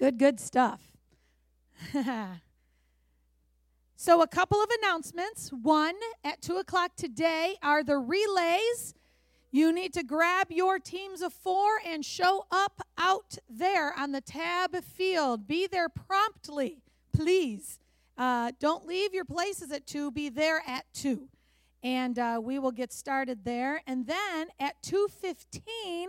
Good, good stuff. so, a couple of announcements. One, at 2 o'clock today are the relays. You need to grab your teams of four and show up out there on the tab field. Be there promptly, please. Uh, don't leave your places at 2, be there at 2. And uh, we will get started there. And then at 2.15,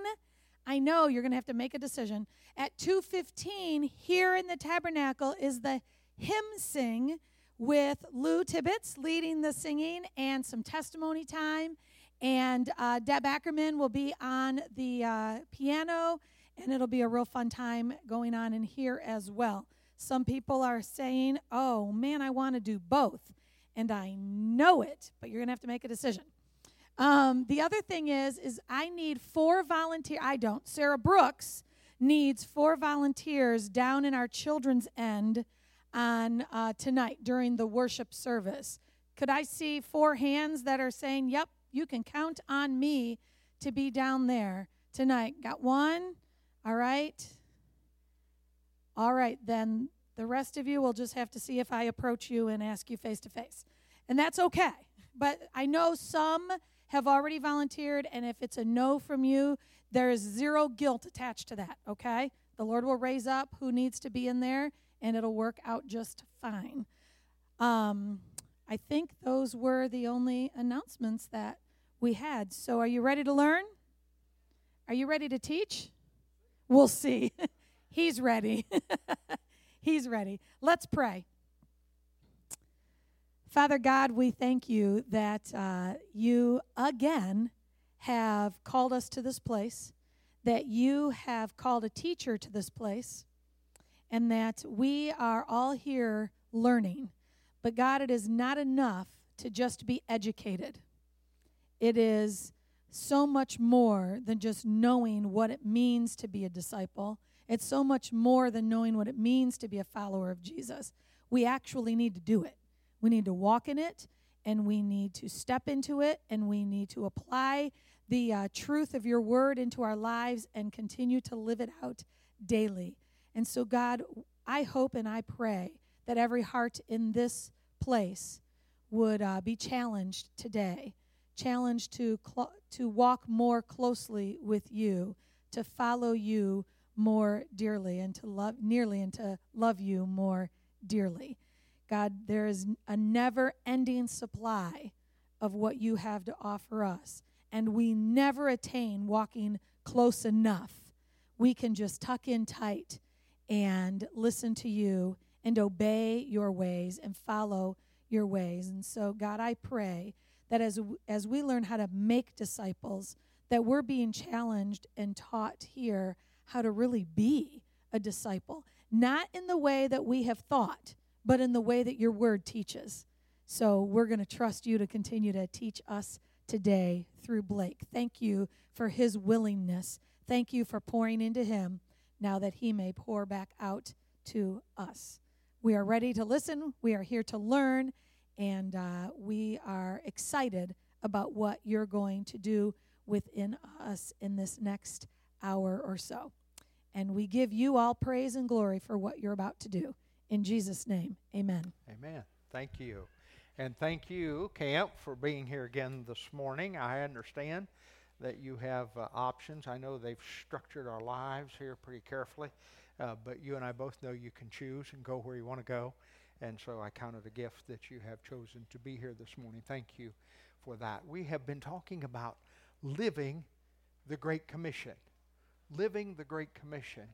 I know you're going to have to make a decision. At 2:15 here in the tabernacle is the hymn sing with Lou Tibbetts leading the singing and some testimony time. And uh, Deb Ackerman will be on the uh, piano, and it'll be a real fun time going on in here as well. Some people are saying, oh man, I want to do both. And I know it, but you're going to have to make a decision. Um, the other thing is, is I need four volunteer. I don't. Sarah Brooks needs four volunteers down in our children's end on uh, tonight during the worship service. Could I see four hands that are saying, "Yep, you can count on me to be down there tonight"? Got one. All right. All right, then the rest of you will just have to see if I approach you and ask you face to face. And that's okay. But I know some have already volunteered, and if it's a no from you, there is zero guilt attached to that, okay? The Lord will raise up who needs to be in there, and it'll work out just fine. Um, I think those were the only announcements that we had. So, are you ready to learn? Are you ready to teach? We'll see. He's ready. He's ready. Let's pray. Father God, we thank you that uh, you again have called us to this place, that you have called a teacher to this place, and that we are all here learning. But God, it is not enough to just be educated. It is so much more than just knowing what it means to be a disciple. It's so much more than knowing what it means to be a follower of Jesus. We actually need to do it. We need to walk in it, and we need to step into it, and we need to apply the uh, truth of your word into our lives and continue to live it out daily. And so, God, I hope and I pray that every heart in this place would uh, be challenged today, challenged to, cl- to walk more closely with you, to follow you more dearly, and to love nearly, and to love you more dearly. God, there is a never ending supply of what you have to offer us and we never attain walking close enough, we can just tuck in tight and listen to you and obey your ways and follow your ways. And so, God, I pray that as, as we learn how to make disciples, that we're being challenged and taught here how to really be a disciple, not in the way that we have thought, but in the way that your word teaches. So, we're going to trust you to continue to teach us today through Blake. Thank you for his willingness. Thank you for pouring into him now that he may pour back out to us. We are ready to listen, we are here to learn, and uh, we are excited about what you're going to do within us in this next hour or so. And we give you all praise and glory for what you're about to do. In Jesus' name, amen. Amen. Thank you. And thank you, Camp, for being here again this morning. I understand that you have uh, options. I know they've structured our lives here pretty carefully, uh, but you and I both know you can choose and go where you want to go. And so I count it a gift that you have chosen to be here this morning. Thank you for that. We have been talking about living the Great Commission. Living the Great Commission.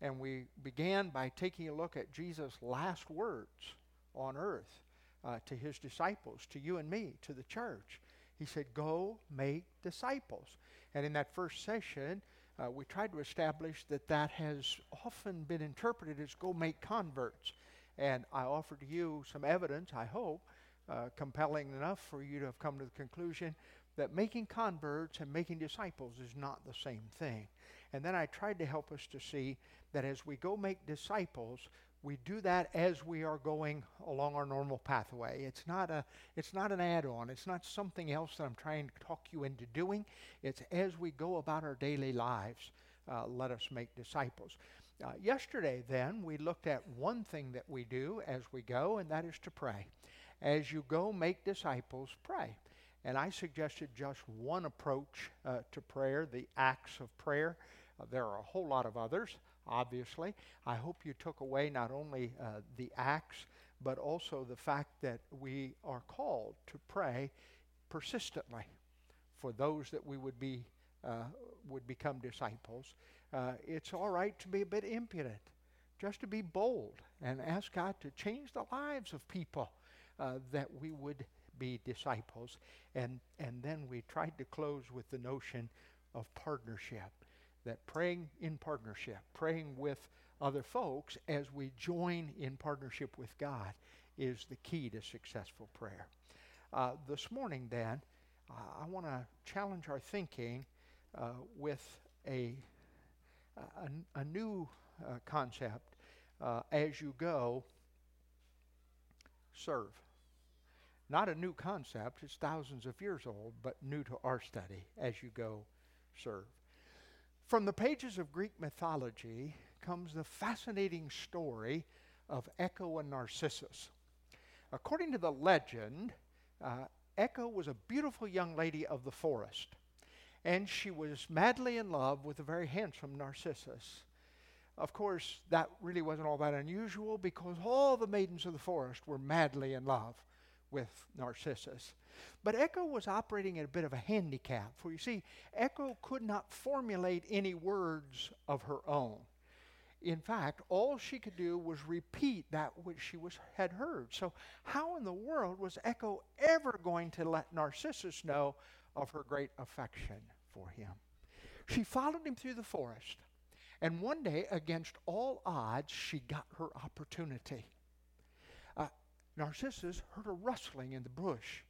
And we began by taking a look at Jesus' last words on earth uh, to his disciples, to you and me, to the church. He said, Go make disciples. And in that first session, uh, we tried to establish that that has often been interpreted as go make converts. And I offered you some evidence, I hope, uh, compelling enough for you to have come to the conclusion that making converts and making disciples is not the same thing. And then I tried to help us to see that as we go make disciples, we do that as we are going along our normal pathway. It's not a it's not an add-on. It's not something else that I'm trying to talk you into doing. It's as we go about our daily lives, uh, let us make disciples. Uh, yesterday, then, we looked at one thing that we do as we go, and that is to pray. As you go make disciples, pray. And I suggested just one approach uh, to prayer, the acts of prayer. Uh, there are a whole lot of others, obviously. I hope you took away not only uh, the acts, but also the fact that we are called to pray persistently for those that we would be uh, would become disciples. Uh, it's all right to be a bit impudent, just to be bold and ask God to change the lives of people uh, that we would be disciples. And, and then we tried to close with the notion of partnership, that praying in partnership, praying with other folks as we join in partnership with God is the key to successful prayer. Uh, this morning, then, uh, I want to challenge our thinking uh, with a, a, a new uh, concept. Uh, as you go, serve. Not a new concept, it's thousands of years old, but new to our study. As you go, serve. From the pages of Greek mythology comes the fascinating story of Echo and Narcissus. According to the legend, uh, Echo was a beautiful young lady of the forest, and she was madly in love with a very handsome Narcissus. Of course, that really wasn't all that unusual because all the maidens of the forest were madly in love with Narcissus. But Echo was operating at a bit of a handicap, for you see, Echo could not formulate any words of her own. In fact, all she could do was repeat that which she was, had heard. So, how in the world was Echo ever going to let Narcissus know of her great affection for him? She followed him through the forest, and one day, against all odds, she got her opportunity. Narcissus heard a rustling in the bush,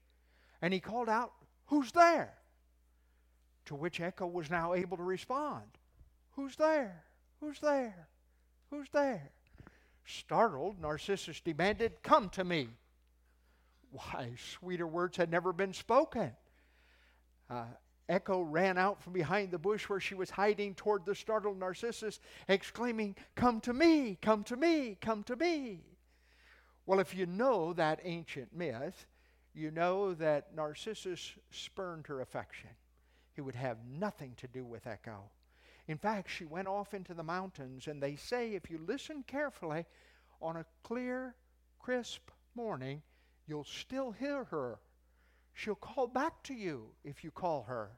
and he called out, Who's there? To which Echo was now able to respond, Who's there? Who's there? Who's there? Startled, Narcissus demanded, Come to me. Why, sweeter words had never been spoken. Uh, Echo ran out from behind the bush where she was hiding toward the startled Narcissus, exclaiming, Come to me, come to me, come to me. Well, if you know that ancient myth, you know that Narcissus spurned her affection. He would have nothing to do with Echo. In fact, she went off into the mountains, and they say if you listen carefully, on a clear, crisp morning, you'll still hear her. She'll call back to you if you call her,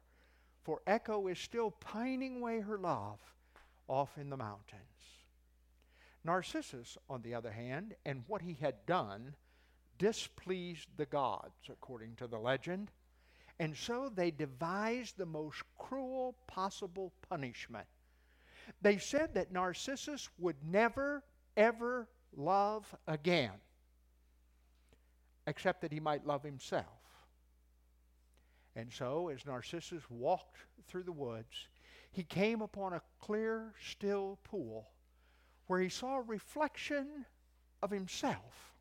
for Echo is still pining away her love off in the mountains. Narcissus, on the other hand, and what he had done displeased the gods, according to the legend. And so they devised the most cruel possible punishment. They said that Narcissus would never, ever love again, except that he might love himself. And so, as Narcissus walked through the woods, he came upon a clear, still pool where he saw a reflection of himself.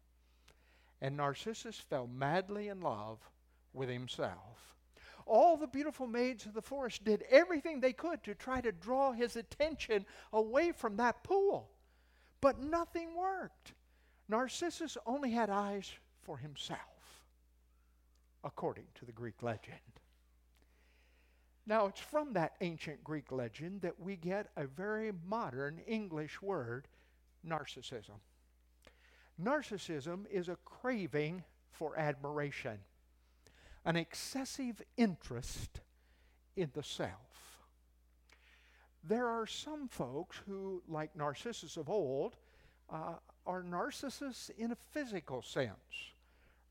And Narcissus fell madly in love with himself. All the beautiful maids of the forest did everything they could to try to draw his attention away from that pool. But nothing worked. Narcissus only had eyes for himself, according to the Greek legend. Now, it's from that ancient Greek legend that we get a very modern English word, narcissism. Narcissism is a craving for admiration an excessive interest in the self. There are some folks who, like Narcissus of old, uh, are narcissists in a physical sense.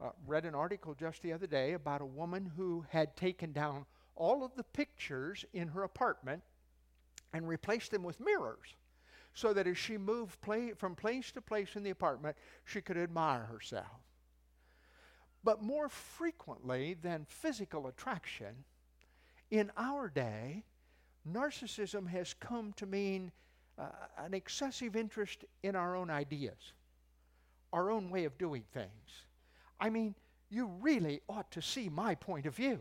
Uh, read an article just the other day about a woman who had taken down all of the pictures in her apartment and replaced them with mirrors so that as she moved play, from place to place in the apartment, she could admire herself. But more frequently than physical attraction, in our day, narcissism has come to mean uh, an excessive interest in our own ideas, our own way of doing things. I mean, you really ought to see my point of view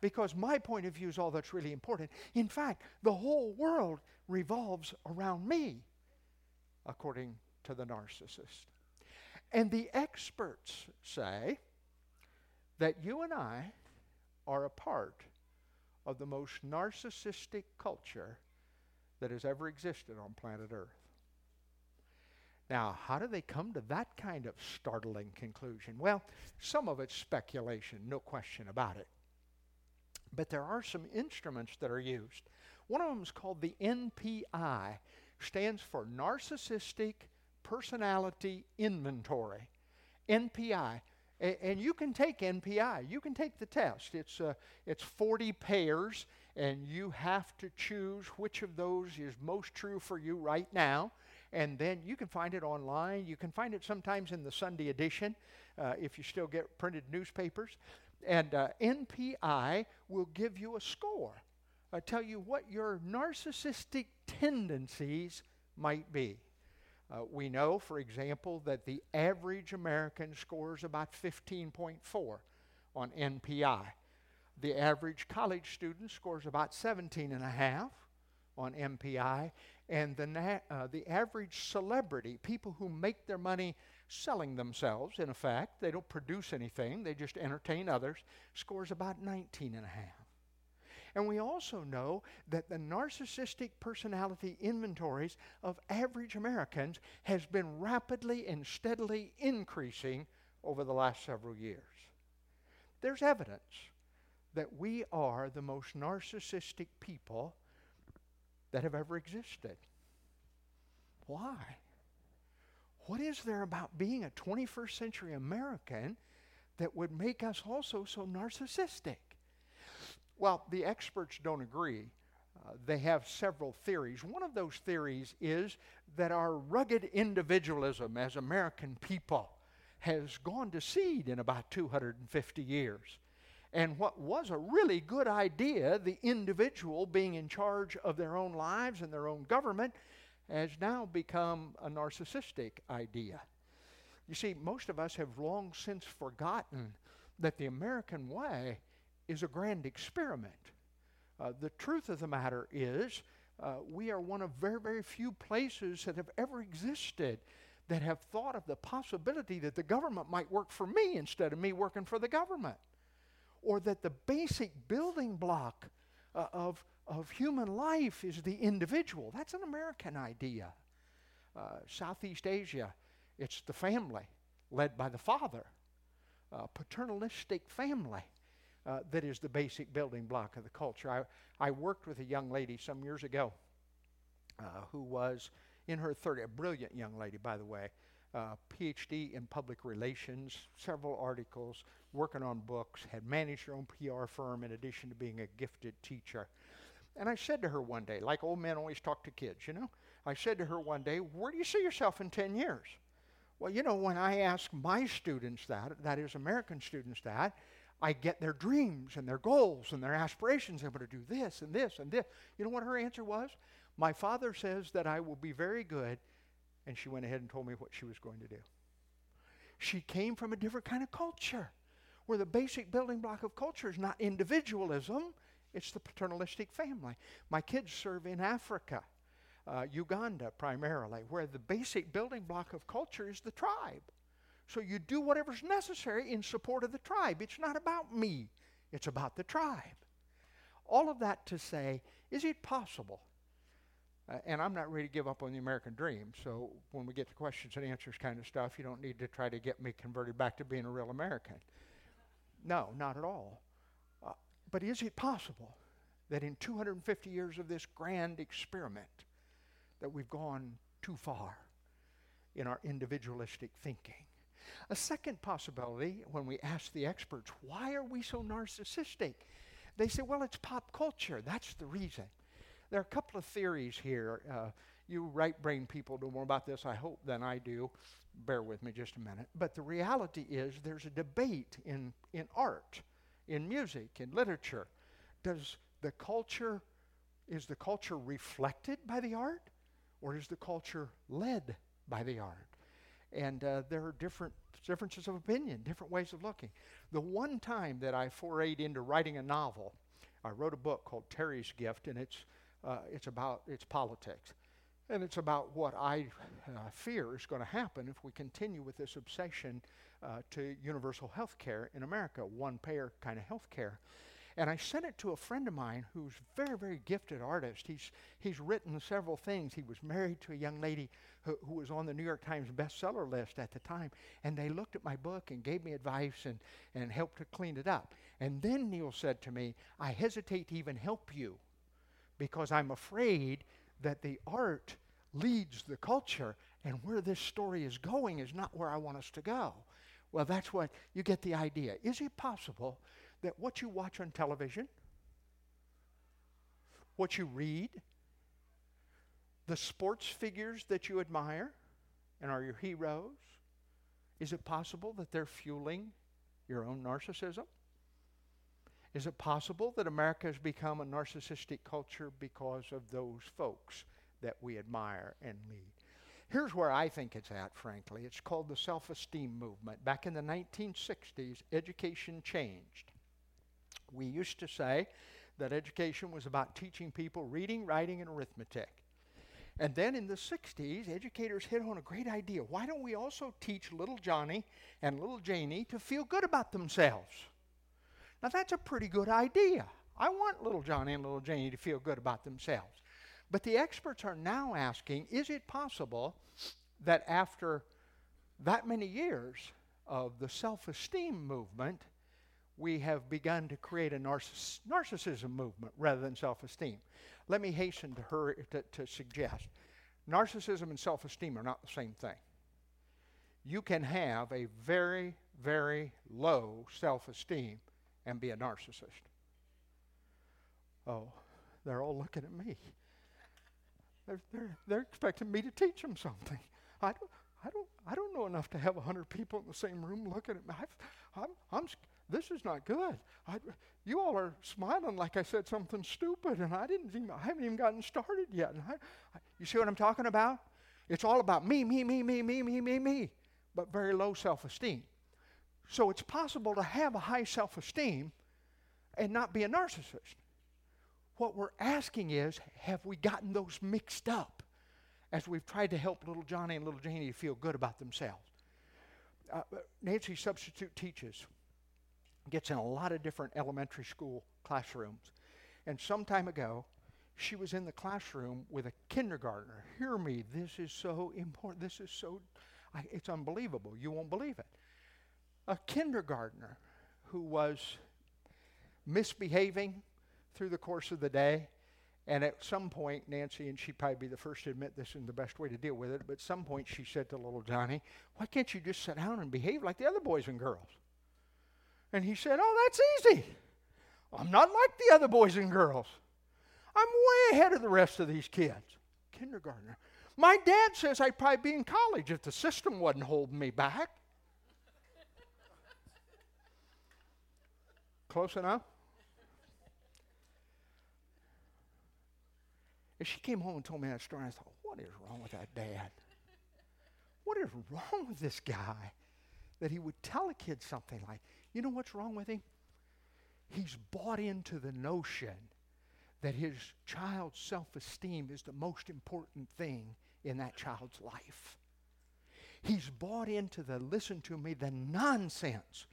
because my point of view is all that's really important. In fact, the whole world revolves around me. according to the narcissist. And the experts say that you and I are a part of the most narcissistic culture that has ever existed on planet Earth. Now, how do they come to that kind of startling conclusion? Well, some of it's speculation, no question about it. But there are some instruments that are used. One of them is called the NPI, stands for Narcissistic Personality Inventory. NPI. A- and you can take NPI. You can take the test. It's, uh, it's 40 pairs, and you have to choose which of those is most true for you right now. And then you can find it online. You can find it sometimes in the Sunday edition uh, if you still get printed newspapers. And uh, NPI will give you a score, uh, tell you what your narcissistic tendencies might be. Uh, we know, for example, that the average American scores about 15.4 on NPI. The average college student scores about 17 and a half on NPI, and the, na- uh, the average celebrity, people who make their money selling themselves, in effect, they don't produce anything, they just entertain others, scores about 19 and a half. And we also know that the narcissistic personality inventories of average Americans has been rapidly and steadily increasing over the last several years. There's evidence that we are the most narcissistic people that have ever existed. Why? What is there about being a 21st century American that would make us also so narcissistic? Well, the experts don't agree. Uh, they have several theories. One of those theories is that our rugged individualism as American people has gone to seed in about 250 years. And what was a really good idea, the individual being in charge of their own lives and their own government, has now become a narcissistic idea. You see, most of us have long since forgotten that the American way is a grand experiment. Uh, the truth of the matter is, uh, we are one of very, very few places that have ever existed that have thought of the possibility that the government might work for me instead of me working for the government. Or that the basic building block uh, of, of human life is the individual. That's an American idea. Uh, Southeast Asia, it's the family led by the father, paternalistic family uh, that is the basic building block of the culture. I, I worked with a young lady some years ago uh, who was in her 30s, a brilliant young lady, by the way, uh, PhD in public relations, several articles, working on books, had managed her own PR firm in addition to being a gifted teacher. And I said to her one day, like old men always talk to kids, you know, I said to her one day, Where do you see yourself in 10 years? Well, you know, when I ask my students that, that is, American students that, I get their dreams and their goals and their aspirations. I'm going to do this and this and this. You know what her answer was? My father says that I will be very good. And she went ahead and told me what she was going to do. She came from a different kind of culture where the basic building block of culture is not individualism, it's the paternalistic family. My kids serve in Africa, uh, Uganda primarily, where the basic building block of culture is the tribe. So you do whatever's necessary in support of the tribe. It's not about me, it's about the tribe. All of that to say, is it possible? Uh, and I'm not ready to give up on the American dream, so when we get to questions and answers kind of stuff, you don't need to try to get me converted back to being a real American. No, not at all. But is it possible that in 250 years of this grand experiment that we've gone too far in our individualistic thinking? A second possibility, when we ask the experts, why are we so narcissistic? They say, well, it's pop culture. That's the reason. There are a couple of theories here. Uh, you right brain people know more about this, I hope, than I do. Bear with me just a minute. But the reality is there's a debate in, in art, in music, in literature. Does the culture, is the culture reflected by the art? Or is the culture led by the art? And uh, there are different differences of opinion, different ways of looking. The one time that I forayed into writing a novel, I wrote a book called Terry's Gift, and it's, uh, it's about it's politics. And it's about what I uh, fear is going to happen if we continue with this obsession uh, to universal health care in America, one payer kind of health care. And I sent it to a friend of mine who's very, very gifted artist. He's, he's written several things. He was married to a young lady who, who was on the New York Times bestseller list at the time. And they looked at my book and gave me advice and, and helped to clean it up. And then Neil said to me, I hesitate to even help you because I'm afraid that the art leads the culture and where this story is going is not where I want us to go. Well, that's what you get the idea. Is it possible that what you watch on television, what you read, the sports figures that you admire and are your heroes, is it possible that they're fueling your own narcissism? Is it possible that America has become a narcissistic culture because of those folks that we admire and lead? Here's where I think it's at, frankly. It's called the self esteem movement. Back in the 1960s, education changed. We used to say that education was about teaching people reading, writing, and arithmetic. And then in the 60s, educators hit on a great idea. Why don't we also teach little Johnny and little Janie to feel good about themselves? Now, that's a pretty good idea. I want little Johnny and little Janie to feel good about themselves. But the experts are now asking is it possible that after that many years of the self esteem movement, we have begun to create a narciss- narcissism movement rather than self esteem. Let me hasten to, her, to, to suggest narcissism and self esteem are not the same thing. You can have a very, very low self esteem and be a narcissist. Oh, they're all looking at me. They're, they're, they're expecting me to teach them something. I don't, I don't, I don't know enough to have 100 people in the same room looking at me. i am I'm, this is not good. I, you all are smiling like I said something stupid, and I didn't even, I haven't even gotten started yet. I, I, you see what I'm talking about? It's all about me, me, me, me, me, me, me, me, but very low self-esteem. So it's possible to have a high self-esteem and not be a narcissist. What we're asking is, have we gotten those mixed up as we've tried to help little Johnny and little Janie feel good about themselves? Uh, Nancy Substitute teaches gets in a lot of different elementary school classrooms. And some time ago, she was in the classroom with a kindergartner. Hear me, this is so important. This is so, I, it's unbelievable. You won't believe it. A kindergartner who was misbehaving through the course of the day. And at some point, Nancy, and she'd probably be the first to admit this and the best way to deal with it, but at some point she said to little Johnny, Why can't you just sit down and behave like the other boys and girls? And he said, Oh, that's easy. I'm not like the other boys and girls. I'm way ahead of the rest of these kids. Kindergartner. My dad says I'd probably be in college if the system wasn't holding me back. Close enough? And she came home and told me that story, I thought, what is wrong with that dad? What is wrong with this guy that he would tell a kid something like, you know what's wrong with him? He's bought into the notion that his child's self esteem is the most important thing in that child's life. He's bought into the, listen to me, the nonsense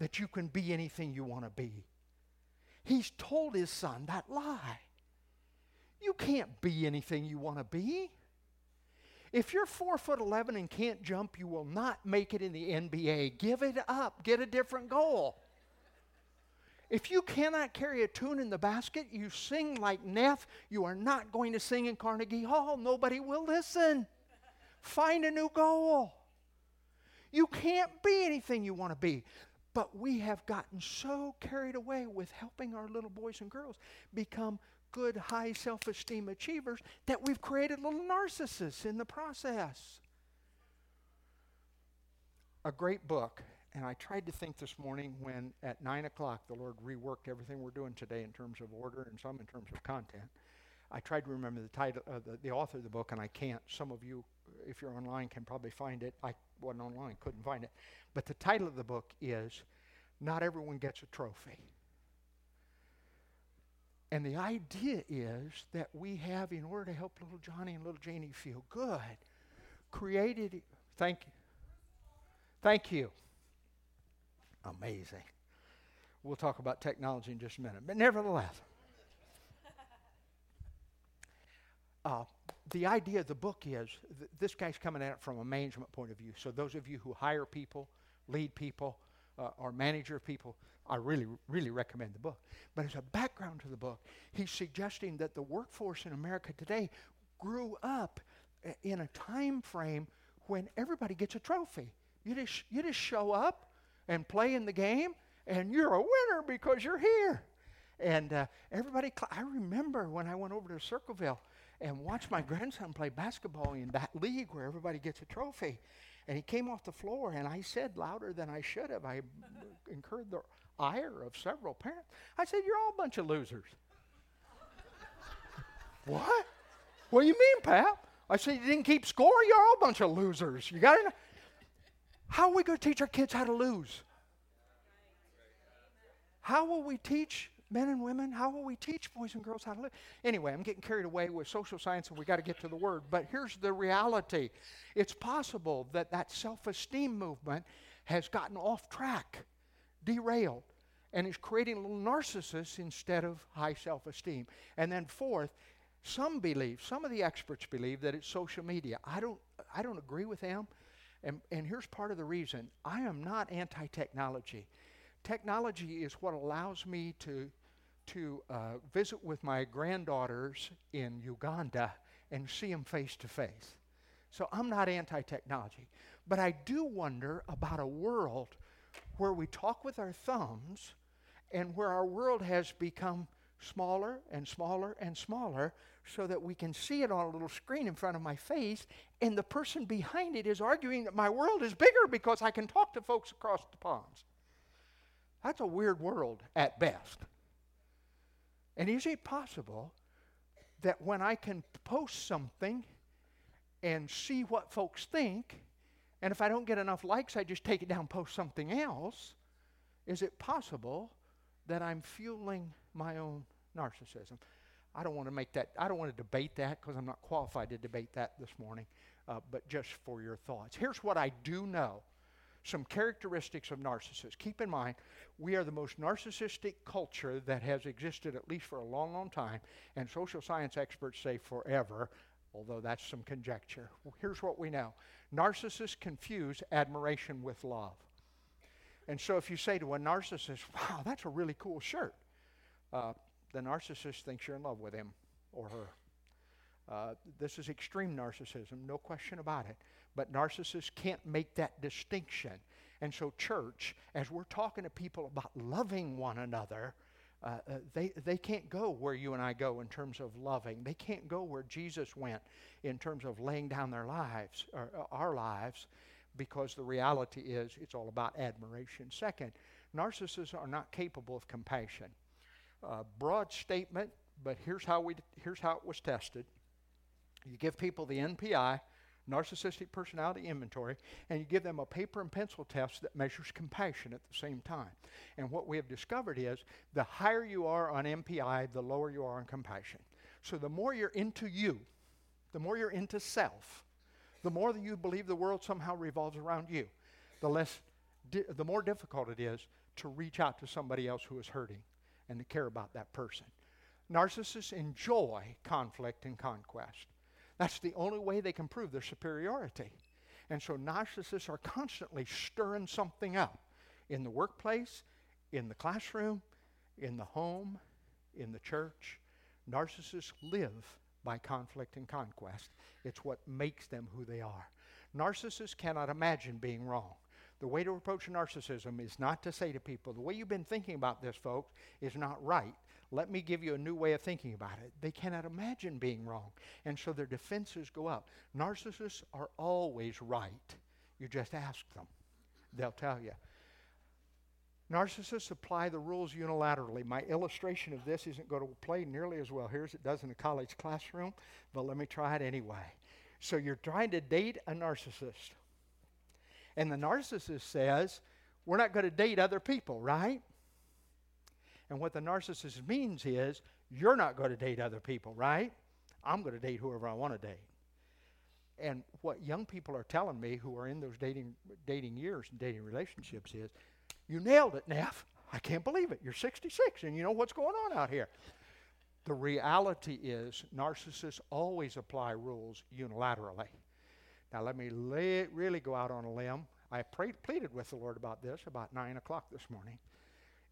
that you can be anything you want to be. He's told his son that lie. You can't be anything you want to be. If you're four foot 11 and can't jump, you will not make it in the NBA. Give it up. Get a different goal. If you cannot carry a tune in the basket, you sing like Neff, you are not going to sing in Carnegie Hall. Nobody will listen. Find a new goal. You can't be anything you want to be. But we have gotten so carried away with helping our little boys and girls become good, high self esteem achievers that we've created little narcissists in the process. A great book, and I tried to think this morning when at 9 o'clock the Lord reworked everything we're doing today in terms of order and some in terms of content. I tried to remember the title, uh, the, the author of the book, and I can't. Some of you, if you're online, can probably find it. I wasn't online, couldn't find it. But the title of the book is Not Everyone Gets a Trophy. And the idea is that we have, in order to help little Johnny and little Janie feel good, created. Thank you. Thank you. Amazing. We'll talk about technology in just a minute. But nevertheless, uh, the idea of the book is th- this guy's coming at it from a management point of view. So, those of you who hire people, lead people, uh, or manager people, I really, really recommend the book. But as a background to the book, he's suggesting that the workforce in America today grew up in a time frame when everybody gets a trophy. You just, you just show up and play in the game, and you're a winner because you're here. And uh, everybody, cl- I remember when I went over to Circleville and watch my grandson play basketball in that league where everybody gets a trophy. And he came off the floor, and I said louder than I should have. I incurred the ire of several parents. I said, You're all a bunch of losers. what? What do you mean, Pap? I said, You didn't keep score? You're all a bunch of losers. You got to How are we going to teach our kids how to lose? How will we teach men and women? How will we teach boys and girls how to live? Anyway, I'm getting carried away with social science and we got to get to the word. But here's the reality it's possible that that self esteem movement has gotten off track, derailed, and is creating little narcissists instead of high self esteem. And then, fourth, some believe, some of the experts believe that it's social media. I don't, I don't agree with them. And, and here's part of the reason I am not anti technology. Technology is what allows me to to uh, visit with my granddaughters in Uganda and see them face to face. So I'm not anti technology. But I do wonder about a world where we talk with our thumbs and where our world has become smaller and smaller and smaller so that we can see it on a little screen in front of my face and the person behind it is arguing that my world is bigger because I can talk to folks across the ponds. That's a weird world at best. And is it possible that when I can post something and see what folks think, and if I don't get enough likes, I just take it down, post something else? Is it possible that I'm fueling my own narcissism? I don't want to make that, I don't want to debate that because I'm not qualified to debate that this morning, uh, but just for your thoughts. Here's what I do know some characteristics of narcissists. Keep in mind, we are the most narcissistic culture that has existed at least for a long, long time, and social science experts say forever, although that's some conjecture. Well, here's what we know narcissists confuse admiration with love. And so if you say to a narcissist, wow, that's a really cool shirt, uh, the narcissist thinks you're in love with him or her. Uh, this is extreme narcissism, no question about it. But narcissists can't make that distinction. And so, church, as we're talking to people about loving one another, uh, uh, they, they can't go where you and I go in terms of loving. They can't go where Jesus went in terms of laying down their lives, or uh, our lives, because the reality is it's all about admiration. Second, narcissists are not capable of compassion. Uh, broad statement, but here's how, we, here's how it was tested. You give people the NPI, narcissistic personality inventory, and you give them a paper and pencil test that measures compassion at the same time. And what we have discovered is the higher you are on NPI, the lower you are on compassion. So the more you're into you, the more you're into self, the more that you believe the world somehow revolves around you, the less di- the more difficult it is to reach out to somebody else who is hurting and to care about that person. Narcissists enjoy conflict and conquest. That's the only way they can prove their superiority. And so narcissists are constantly stirring something up in the workplace, in the classroom, in the home, in the church. Narcissists live by conflict and conquest. It's what makes them who they are. Narcissists cannot imagine being wrong. The way to approach narcissism is not to say to people, the way you've been thinking about this, folks, is not right. Let me give you a new way of thinking about it. They cannot imagine being wrong. And so their defenses go up. Narcissists are always right. You just ask them, they'll tell you. Narcissists apply the rules unilaterally. My illustration of this isn't going to play nearly as well here as it does in a college classroom, but let me try it anyway. So you're trying to date a narcissist. And the narcissist says, We're not going to date other people, right? And what the narcissist means is You're not going to date other people, right? I'm going to date whoever I want to date. And what young people are telling me who are in those dating dating years and dating relationships is, you nailed it, Neff. I can't believe it. You're 66 and you know what's going on out here. The reality is, narcissists always apply rules unilaterally. Now, let me lay, really go out on a limb. I prayed, pleaded with the Lord about this about 9 o'clock this morning.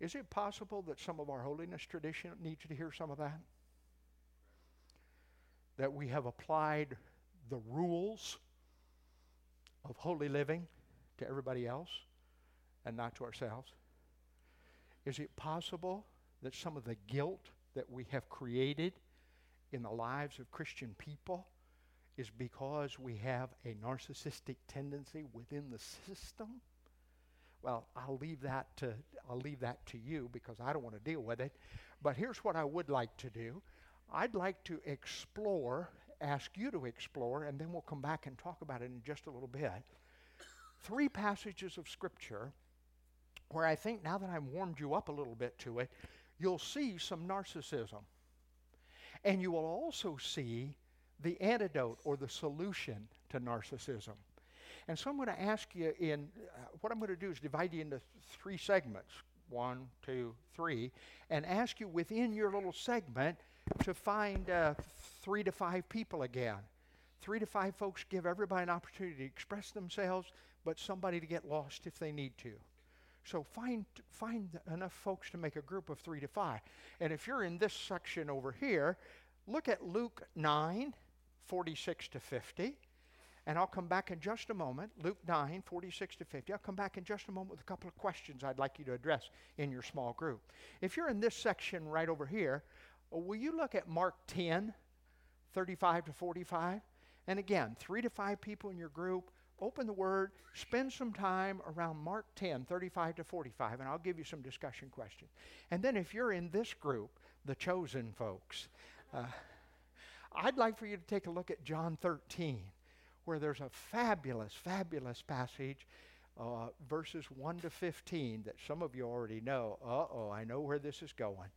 Is it possible that some of our holiness tradition needs to hear some of that? That we have applied the rules of holy living to everybody else and not to ourselves? Is it possible that some of the guilt that we have created in the lives of Christian people is because we have a narcissistic tendency within the system? Well, I'll leave that to I'll leave that to you because I don't want to deal with it. But here's what I would like to do. I'd like to explore, ask you to explore, and then we'll come back and talk about it in just a little bit. Three passages of scripture where I think now that I've warmed you up a little bit to it, you'll see some narcissism. And you will also see the antidote or the solution to narcissism. And so I'm going to ask you in uh, what I'm going to do is divide you into three segments one, two, three, and ask you within your little segment to find uh, three to five people again. Three to five folks give everybody an opportunity to express themselves, but somebody to get lost if they need to. So find, find enough folks to make a group of three to five. And if you're in this section over here, look at Luke 9, 46 to 50. And I'll come back in just a moment. Luke 9, 46 to 50. I'll come back in just a moment with a couple of questions I'd like you to address in your small group. If you're in this section right over here, will you look at Mark 10, 35 to 45? And again, three to five people in your group open the Word, spend some time around Mark 10, 35 to 45, and I'll give you some discussion questions. And then if you're in this group, the chosen folks, uh, I'd like for you to take a look at John 13, where there's a fabulous, fabulous passage, uh, verses 1 to 15, that some of you already know. Uh oh, I know where this is going.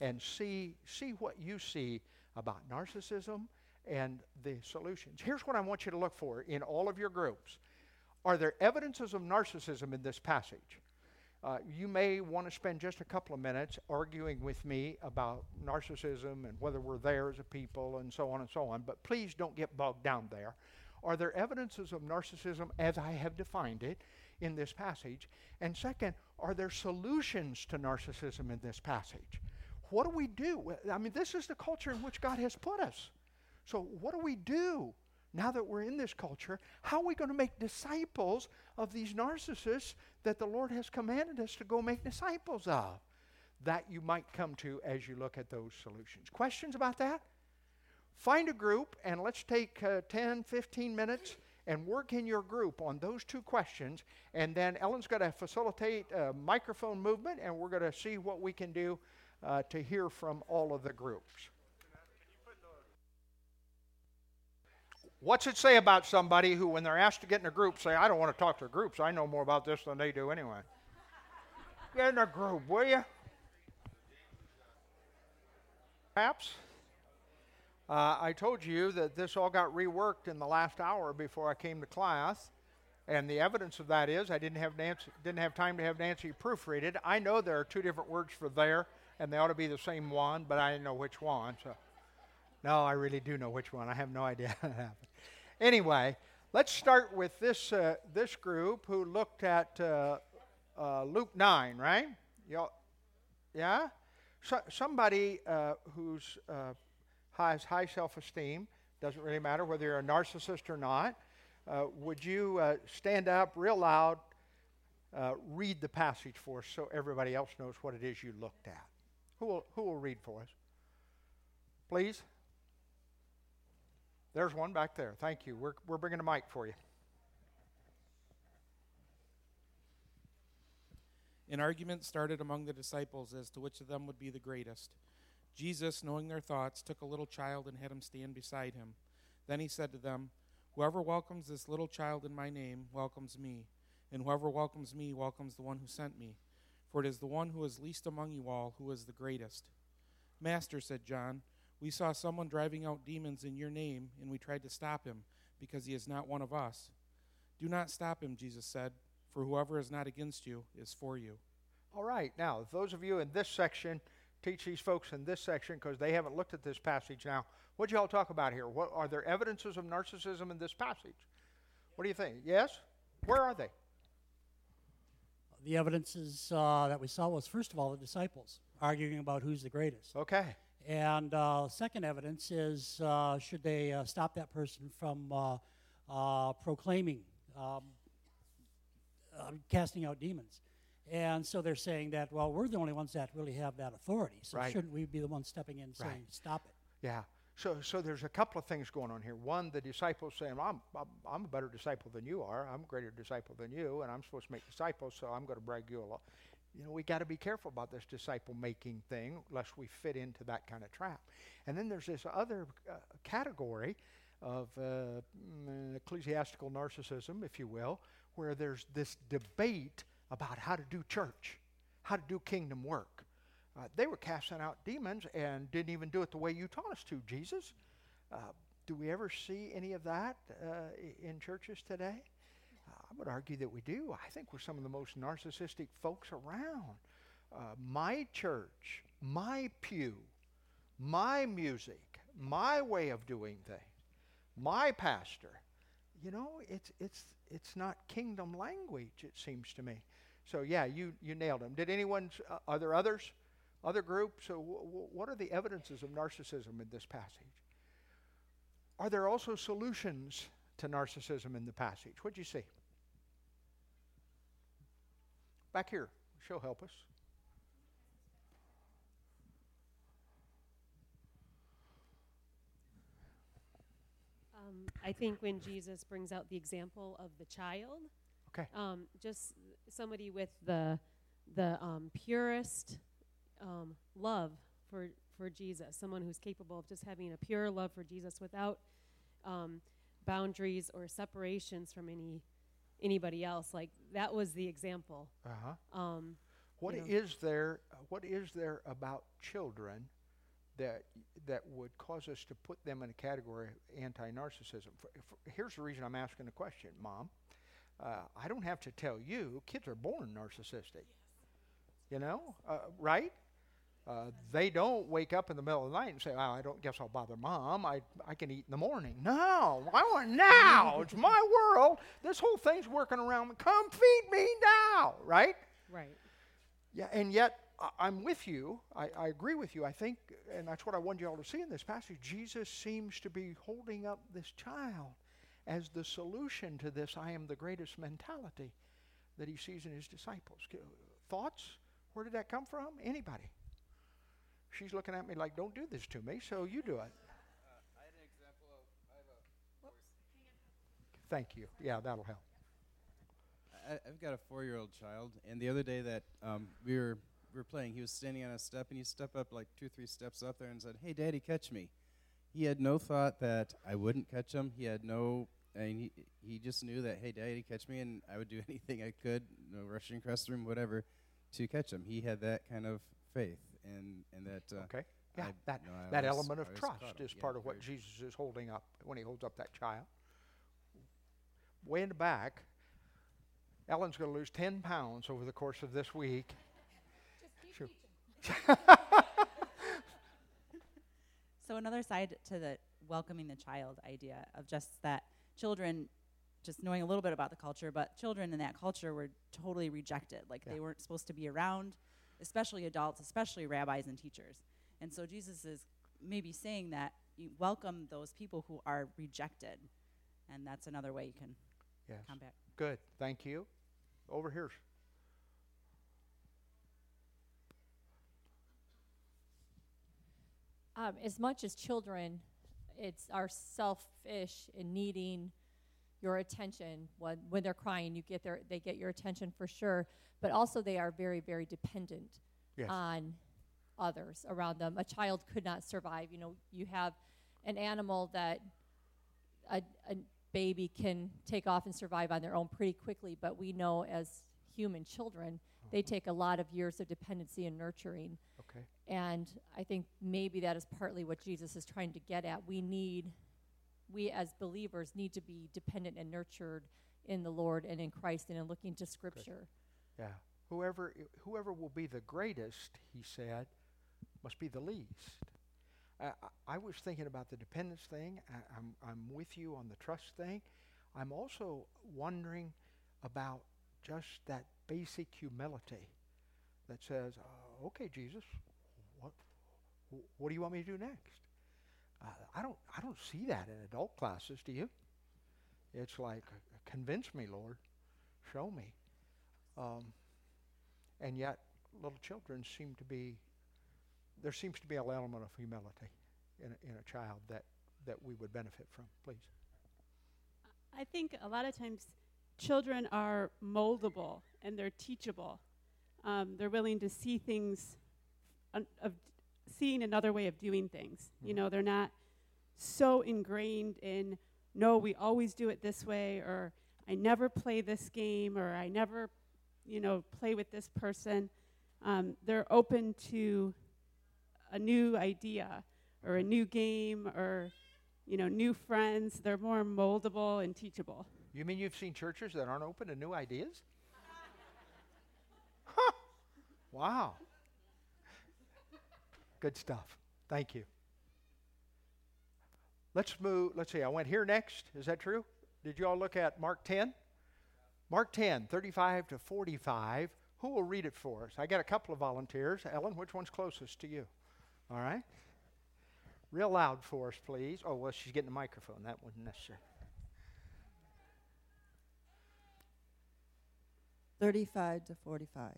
And see, see what you see about narcissism and the solutions. Here's what I want you to look for in all of your groups. Are there evidences of narcissism in this passage? Uh, you may want to spend just a couple of minutes arguing with me about narcissism and whether we're there as a people and so on and so on, but please don't get bogged down there. Are there evidences of narcissism as I have defined it in this passage? And second, are there solutions to narcissism in this passage? What do we do? I mean, this is the culture in which God has put us. So, what do we do now that we're in this culture? How are we going to make disciples of these narcissists that the Lord has commanded us to go make disciples of? That you might come to as you look at those solutions. Questions about that? Find a group and let's take uh, 10, 15 minutes and work in your group on those two questions. And then Ellen's going to facilitate a microphone movement, and we're going to see what we can do uh, to hear from all of the groups. What's it say about somebody who, when they're asked to get in a group, say, I don't want to talk to groups. I know more about this than they do anyway. Get in a group, will you? Perhaps. Uh, I told you that this all got reworked in the last hour before I came to class. And the evidence of that is I didn't have Nancy, didn't have time to have Nancy proofread it. I know there are two different words for there, and they ought to be the same one, but I didn't know which one. So no, I really do know which one. I have no idea how that happened. Anyway, let's start with this, uh, this group who looked at uh, uh, Luke 9, right? Y'all, yeah? So, somebody uh, who's uh, has high self esteem, doesn't really matter whether you're a narcissist or not. Uh, would you stand up real loud, read the passage for us so everybody else knows what it is you looked at? Who will, who will read for us? Please. There's one back there. Thank you. We're, we're bringing a mic for you. An argument started among the disciples as to which of them would be the greatest. Jesus, knowing their thoughts, took a little child and had him stand beside him. Then he said to them, Whoever welcomes this little child in my name welcomes me, and whoever welcomes me welcomes the one who sent me. For it is the one who is least among you all who is the greatest. Master, said John, we saw someone driving out demons in your name, and we tried to stop him, because he is not one of us. Do not stop him, Jesus said, for whoever is not against you is for you. All right, now, those of you in this section, teach these folks in this section because they haven't looked at this passage now. What do y'all talk about here? What are there evidences of narcissism in this passage? What do you think? Yes? Where are they? The evidences uh, that we saw was, first of all, the disciples arguing about who's the greatest. Okay. And uh, second evidence is uh, should they uh, stop that person from uh, uh, proclaiming, um, uh, casting out demons. And so they're saying that, well, we're the only ones that really have that authority. So Right. shouldn't we be the ones stepping in saying, Right. stop it? Yeah. So, so there's a couple of things going on here. One, the disciples saying, I'm, I'm, I'm a better disciple than you are. I'm a greater disciple than you, and I'm supposed to make disciples, so I'm going to brag you a lot. You know, we got to be careful about this disciple making thing, lest we fit into that kind of trap. And then there's this other uh, category of uh, mm, ecclesiastical narcissism, if you will, where there's this debate about how to do church, how to do kingdom work. Uh, they were casting out demons and didn't even do it the way you taught us to, Jesus. Uh, do we ever see any of that uh, in churches today? Uh, I would argue that we do. I think we're some of the most narcissistic folks around. Uh, my church, my pew, my music, my way of doing things, my pastor. You know, it's it's it's not kingdom language. It seems to me. So yeah, you you nailed them. Did anyone? Uh, are there others? Other groups? So w- w- what are the evidences of narcissism in this passage? Are there also solutions to narcissism in the passage? What'd you see? Back here. She'll help us. Um, I think when Jesus brings out the example of the child, Okay. um, just somebody with the the um, purest um, love for for Jesus, someone who's capable of just having a pure love for Jesus without um, boundaries or separations from any anybody else. Like that was the example. Uh huh. Um, What you know. is there? What is there about children that that would cause us to put them in a category of anti-narcissism? For, for, here's the reason I'm asking the question, Mom. Uh, I don't have to tell you, kids are born narcissistic. You know, uh, right? Uh, they don't wake up in the middle of the night and say, "Oh, I don't guess I'll bother mom. I I can eat in the morning." No, I want now. it's my world. This whole thing's working around me. Come feed me now, right? right. Yeah, and yet I- I'm with you. I, I agree with you. I think, and that's what I wanted you all to see in this passage. Jesus seems to be holding up this child as the solution to this I am the greatest mentality that he sees in his disciples. Thoughts? Where did that come from? Anybody? She's looking at me like, don't do this to me, so you do it. I had an example of. Thank you. Yeah, that'll help. I, I've got a four-year-old child, and the other day that um, we were we were playing, he was standing on a step, and he stepped up like two, three steps up there and said, "Hey, Daddy, catch me." He had no thought that I wouldn't catch him. He had no, and he he just knew that, "Hey, Daddy, catch me," and I would do anything I could, you know, rushing across the room, whatever, to catch him. He had that kind of faith, and and that uh, Okay. Yeah, I- that, no, I that always- element of trust is Yeah, part of what Jesus is holding up when he holds up that child. Way in the back, Ellen's going to lose 10 pounds over the course of this week. Sure. So another side to the welcoming the child idea of just that children just knowing a little bit about the culture, but children in that culture were totally rejected. Like Yeah. they weren't supposed to be around, especially adults, especially rabbis and teachers. And so Jesus is maybe saying that you welcome those people who are rejected. And that's another way you can Yes. combat. Good. Thank you. Over here. um, as much as children, it's our selfish in needing your attention. When when they're crying, you get their they get your attention for sure. But also, they are very very dependent Yes. on others around them. A child could not survive. You know, you have an animal that a, a baby can take off and survive on their own pretty quickly, but we know as human children, they take a lot of years of dependency and nurturing. Okay. And I think maybe that is partly what Jesus is trying to get at. We need, we as believers need to be dependent and nurtured in the Lord and in Christ and in looking to Scripture. Yeah. Whoever whoever will be the greatest, he said, must be the least. I, I was thinking about the dependence thing. I, I'm I'm with you on the trust thing. I'm also wondering about just that basic humility that says, uh, "Okay, Jesus, what what do you want me to do next?" Uh, I don't I don't see that in adult classes. Do you? It's like, "Convince me, Lord, show me." Um, and yet, little children seem to be, there seems to be an element of humility in a, in a child that, that we would benefit from. Please. I think a lot of times children are moldable and they're teachable. Um, they're willing to see things, un- of seeing another way of doing things. You Mhm. know, they're not so ingrained in, no, we always do it this way, or I never play this game, or I never, you know, play with this person. Um, they're open to a new idea or a new game or you know new friends they're more moldable and teachable You mean you've seen churches that aren't open to new ideas? huh. Wow. Good stuff. Thank you. Let's move. Let's see. I went here next. Is that true? Did you all look at Mark 10? Mark 10, 35 to 45. Who will read it for us? I got a couple of volunteers. Ellen, which one's closest to you? All right. Real loud for us, please. Oh, well, she's getting a microphone. That wasn't necessary. 35 to 45.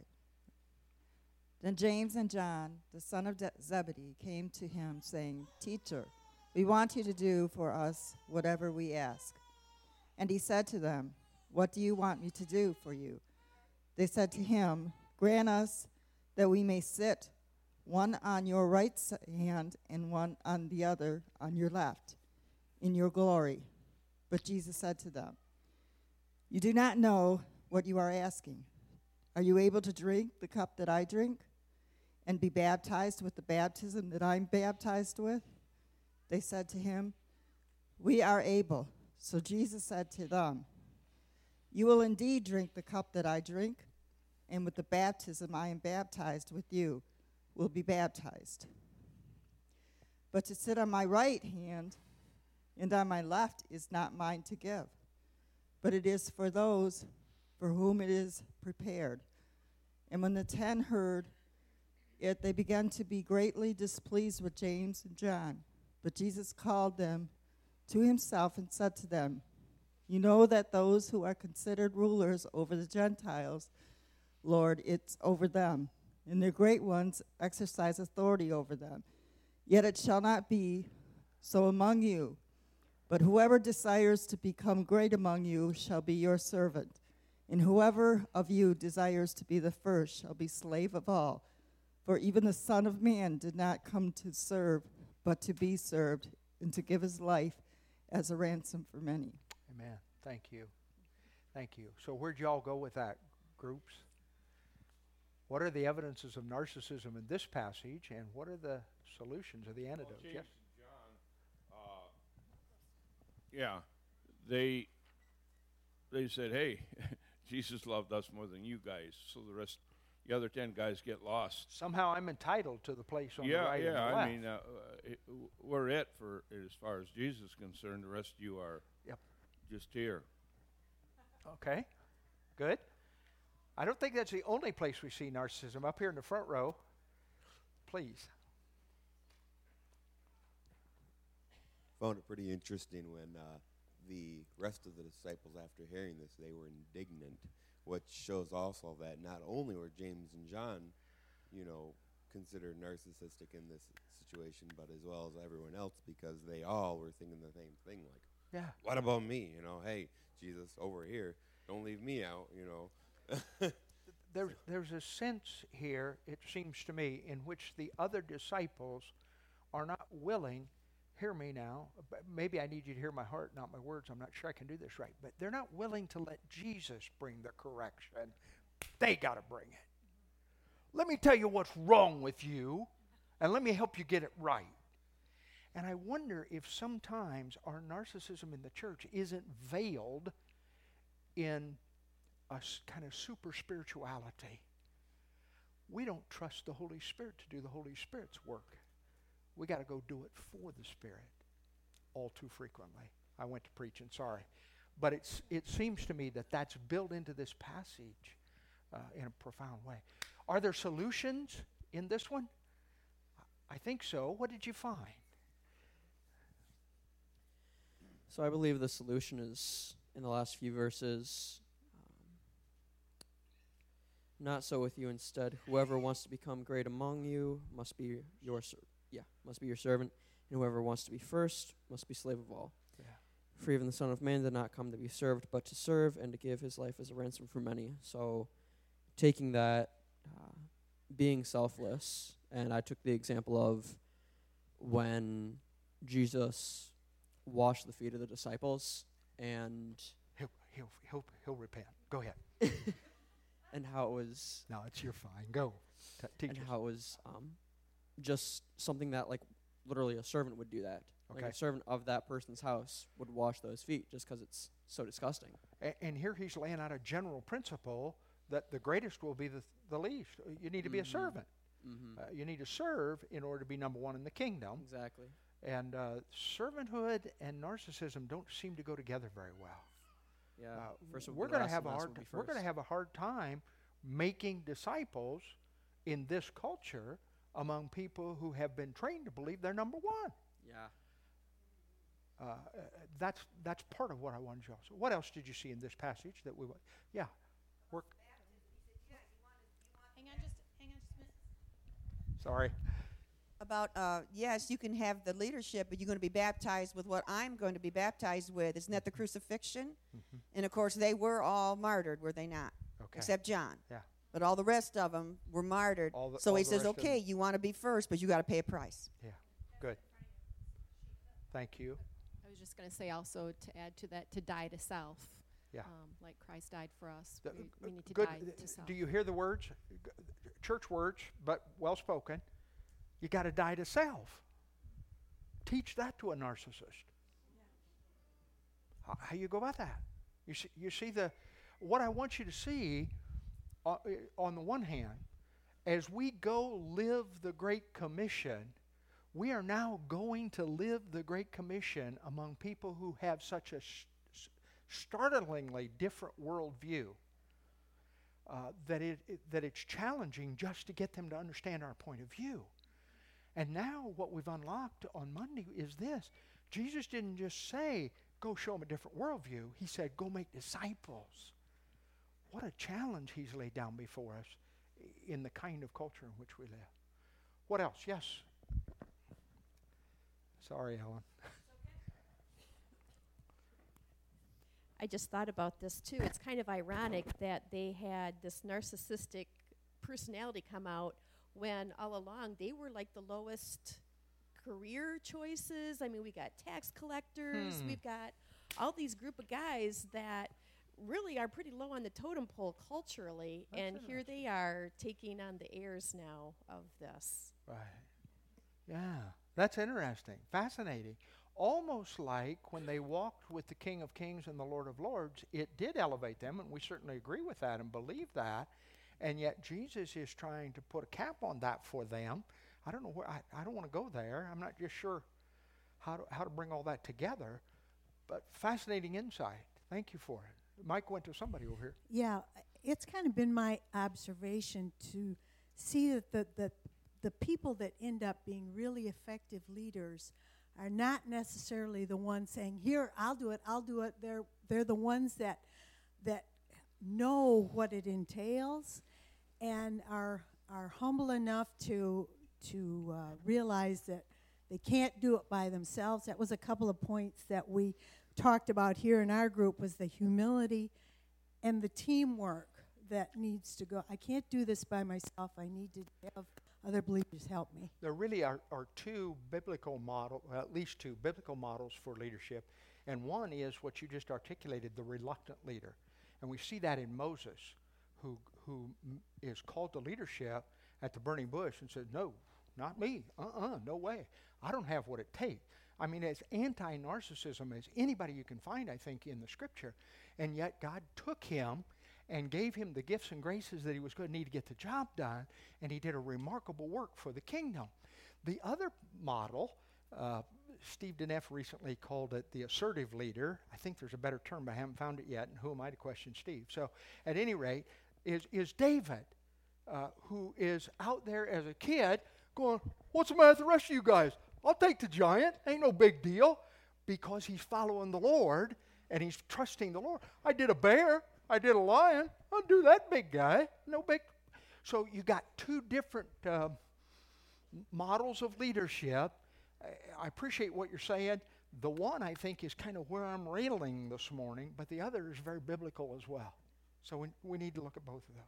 Then James and John, the son of De- Zebedee, came to him, saying, Teacher, we want you to do for us whatever we ask. And he said to them, What do you want me to do for you? They said to him, Grant us that we may sit, one on your right hand and one on the other on your left, in your glory. But Jesus said to them, You do not know what you are asking. Are you able to drink the cup that I drink and be baptized with the baptism that I'm baptized with? They said to him, We are able. So Jesus said to them, You will indeed drink the cup that I drink, and with the baptism I am baptized with you will be baptized. But to sit on my right hand and on my left is not mine to give, but it is for those for whom it is prepared. And when the ten heard it, they began to be greatly displeased with James and John. But Jesus called them to himself and said to them, You know that those who are considered rulers over the Gentiles, Lord, it's over them, and their great ones exercise authority over them. Yet it shall not be so among you. But whoever desires to become great among you shall be your servant. And whoever of you desires to be the first shall be slave of all. For even the Son of Man did not come to serve, but to be served, and to give his life as a ransom for many. Amen. Thank you. Thank you. So, where'd y'all go with that, groups? What are the evidences of narcissism in this passage, and what are the solutions or the antidotes? James Yes. and John, uh, yeah, they they said, "Hey, Jesus loved us more than you guys," so the rest, the other ten guys get lost. Somehow I'm entitled to the place on yeah, the right yeah. and the I left. mean, uh, uh, it, we're it for as far as Jesus is concerned. The rest of you are Yep. just here. Okay, good. I don't think that's the only place we see narcissism. Up here in the front row, please. found it pretty interesting when uh, the rest of the disciples, after hearing this, they were indignant, which shows also that not only were James and John, you know, considered narcissistic in this situation, but as well as everyone else, because they all were thinking the same thing, like, Yeah. what about me? You know, hey, Jesus, over here, don't leave me out, you know. There, there's a sense here, it seems to me, in which the other disciples are not willing. Hear me now. Maybe I need you to hear my heart, not my words. I'm not sure I can do this right. But they're not willing to let Jesus bring the correction. They got to bring it. Let me tell you what's wrong with you, and let me help you get it right. And I wonder if sometimes our narcissism in the church isn't veiled in a kind of super spirituality. We don't trust the Holy Spirit to do the Holy Spirit's work. We got to go do it for the Spirit all too frequently. I went to preaching, sorry. But it's, it seems to me that that's built into this passage uh, in a profound way. Are there solutions in this one? I think so. What did you find? So I believe the solution is in the last few verses. Um, not so with you. Instead, whoever wants to become great among you must be your ser- yeah must be your servant, and whoever wants to be first must be slave of all. Yeah. For even the Son of Man did not come to be served, but to serve and to give his life as a ransom for many. So, taking that, uh, being selfless, and I took the example of when Jesus washed the feet of the disciples and He'll, he'll, he'll, he'll repent. Go ahead. and how it was No, it's your fine. Go. T- and us. how it was um, just something that like literally a servant would do that. Like a servant of that person's house would wash those feet just because it's so disgusting. A- and here he's laying out a general principle that the greatest will be the, the least. Uh, You need to be a Mhm. servant. Mm-hmm. Uh, you need to serve in order to be number one in the kingdom. exactly. And uh, servanthood and narcissism don't seem to go together very well. Yeah. Uh, first we're going to have a and hard. be We're going to have a hard time making disciples in this culture among people who have been trained to believe they're number one. Yeah. Uh, uh, that's that's part of what I wanted you also. What else did you see in this passage that we? wa- Yeah, work. Hang on just, hang on just a minute. Sorry. About, uh, yes, you can have the leadership, but you're going to be baptized with what I'm going to be baptized with. Isn't that the crucifixion? Mhm. And of course, they were all martyred, were they not? Okay. Except John. Yeah. But all the rest of them were martyred. All the- so all he says, okay, you want to be first, but you got to pay a price. Yeah. Good. Thank you. I was just going to say also to add to that to die to self. Yeah. Um, like Christ died for us, The- we, we need to Good. die Uh, to self. Do you hear the words? Church words, but well spoken. You got to die to self. Teach that to a narcissist. How, how you go about that? You see, you see the what I want you to see uh, uh, on the one hand, as we go live the Great Commission, we are now going to live the Great Commission among people who have such a s- s- startlingly different worldview uh, that, it, it- that it's challenging just to get them to understand our point of view. And now, what we've unlocked on Monday is this Jesus didn't just say, go show them a different worldview, He said, go make disciples. What a challenge He's laid down before us in the kind of culture in which we live. What else? Yes. Sorry, Ellen. I just thought about this too. It's kind of ironic that they had this narcissistic personality come out when all along they were like the lowest career choices. I mean, we got tax collectors, Hmm. we've got all these group of guys that really are pretty low on the totem pole culturally, That's and here they are taking on the airs now of this. Right. Yeah, that's interesting, fascinating. Almost like when they walked with the King of Kings and the Lord of Lords, it did elevate them, and we certainly agree with that and believe that. And yet Jesus is trying to put a cap on that for them. I don't know where I, I don't want to go there. I'm not just sure how to, how to bring all that together. But fascinating insight. Thank you for it. Mike went to somebody over here. Yeah, it's kind of been my observation to see that the, the, the people that end up being really effective leaders are not necessarily the ones saying, "Here, I'll do it, I'll do it." They're they're the ones that that know what it entails and are are humble enough to to uh, realize that they can't do it by themselves. That was a couple of points that we talked about here in our group was the humility and the teamwork that needs to go. I can't do this by myself. I need to have other believers help me. There really are, are two biblical model, well, at least two biblical models for leadership, and one is what you just articulated, the reluctant leader, and we see that in Moses, who who is called to leadership, at the burning bush and said, No, not me. Uh uh no way. I don't have what it takes. I mean, as anti narcissism as anybody you can find, I think, in the scripture. And yet, God took him and gave him the gifts and graces that he was going to need to get the job done, and he did a remarkable work for the kingdom. The other model, uh, Steve Deneff recently called it the assertive leader. I think there's a better term, but I haven't found it yet, and who am I to question Steve? So, at any rate, is, is David, uh, who is out there as a kid going, What's the matter with the rest of you guys? I'll take the giant. Ain't no big deal. Because he's following the Lord and he's trusting the Lord. I did a bear. I did a lion. I'll do that big guy. No big. So you got two different uh, models of leadership. I appreciate what you're saying. The one I think is kind of where I'm railing this morning, but the other is very biblical as well. So we, we need to look at both of those.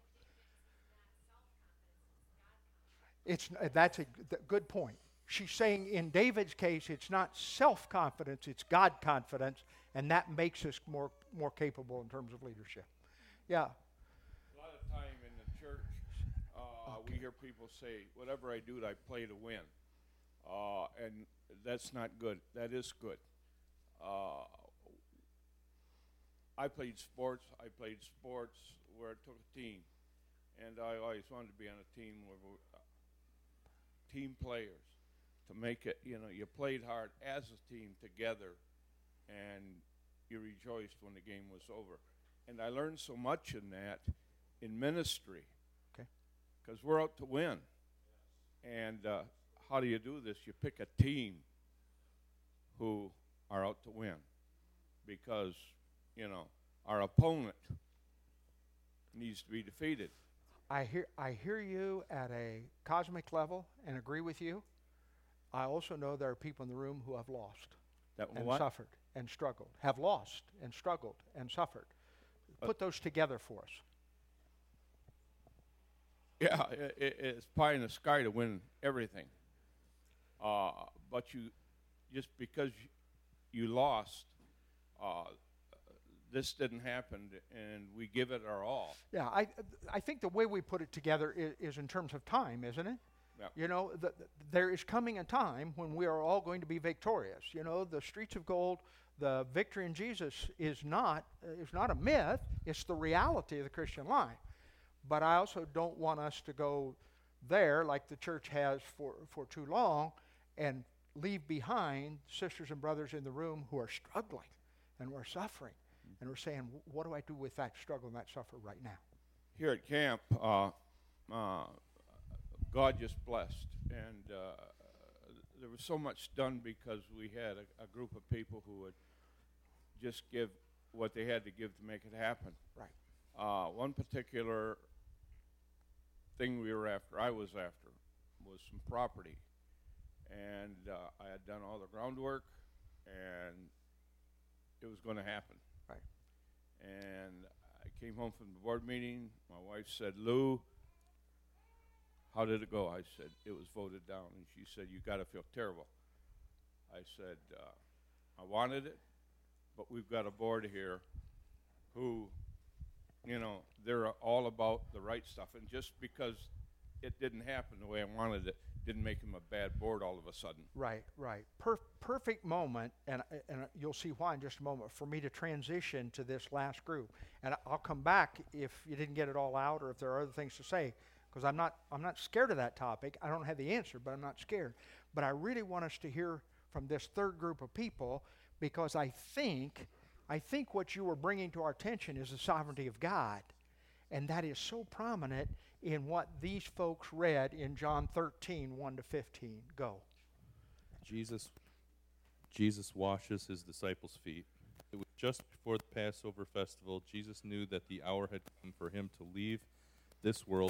It's, that's a good point she's saying in David's case, it's not self confidence, it's God confidence, and that makes us more, more capable in terms of leadership. Yeah. A lot of time in the church, uh, okay. we hear people say, whatever I do, I play to win. Uh, and that's not good. That is good. Uh, I played sports. I played sports where I took a team. And I always wanted to be on a team where uh, team players to make it, you know, you played hard as a team together and you rejoiced when the game was over. And I learned so much in that in ministry. Okay. Because we're out to win. And uh, how do you do this? You pick a team who are out to win because, you know, our opponent needs to be defeated. I hear, I hear you at a cosmic level and agree with you. I also know there are people in the room who have lost that and what? suffered and struggled, have lost and struggled and suffered. Uh, Put those together for us. Yeah, it, it's pie in the sky to win everything. Uh, but you, just because you, you lost, uh, this didn't happen, and we give it our all. Yeah, I, I think the way we put it together is, is in terms of time, isn't it? Yep. You know, the, the, there is coming a time when we are all going to be victorious. You know, the streets of gold, the victory in Jesus is not uh, is not a myth. It's the reality of the Christian life. But I also don't want us to go there like the church has for, for too long and leave behind sisters and brothers in the room who are struggling and who are suffering. And we're saying, what do I do with that struggle and that suffer right now? Here at camp, uh, uh, God just blessed. And uh, there was so much done because we had a, a, group of people who would just give what they had to give to make it happen. Right. Uh, one particular thing we were after, I was after, was some property. And uh, I had done all the groundwork, and it was going to happen. Right. And I came home from the board meeting. My wife said, Lou, how did it go? I said, It was voted down. And she said, You got to feel terrible. I said, uh, I wanted it, but we've got a board here who, you know, they're all about the right stuff. And just because it didn't happen the way I wanted it, didn't make him a bad board all of a sudden. Right, right. Per- perfect moment, and, and you'll see why in just a moment, for me to transition to this last group. And I'll come back if you didn't get it all out or if there are other things to say because I'm not, I'm not scared of that topic. I don't have the answer, but I'm not scared. But I really want us to hear from this third group of people because I think, I think what you are bringing to our attention is the sovereignty of God. And that is so prominent in what these folks read in John 13, 1 to 15. Go. Jesus, Jesus washes his disciples' feet. It was just before the Passover festival. Jesus knew that the hour had come for him to leave this world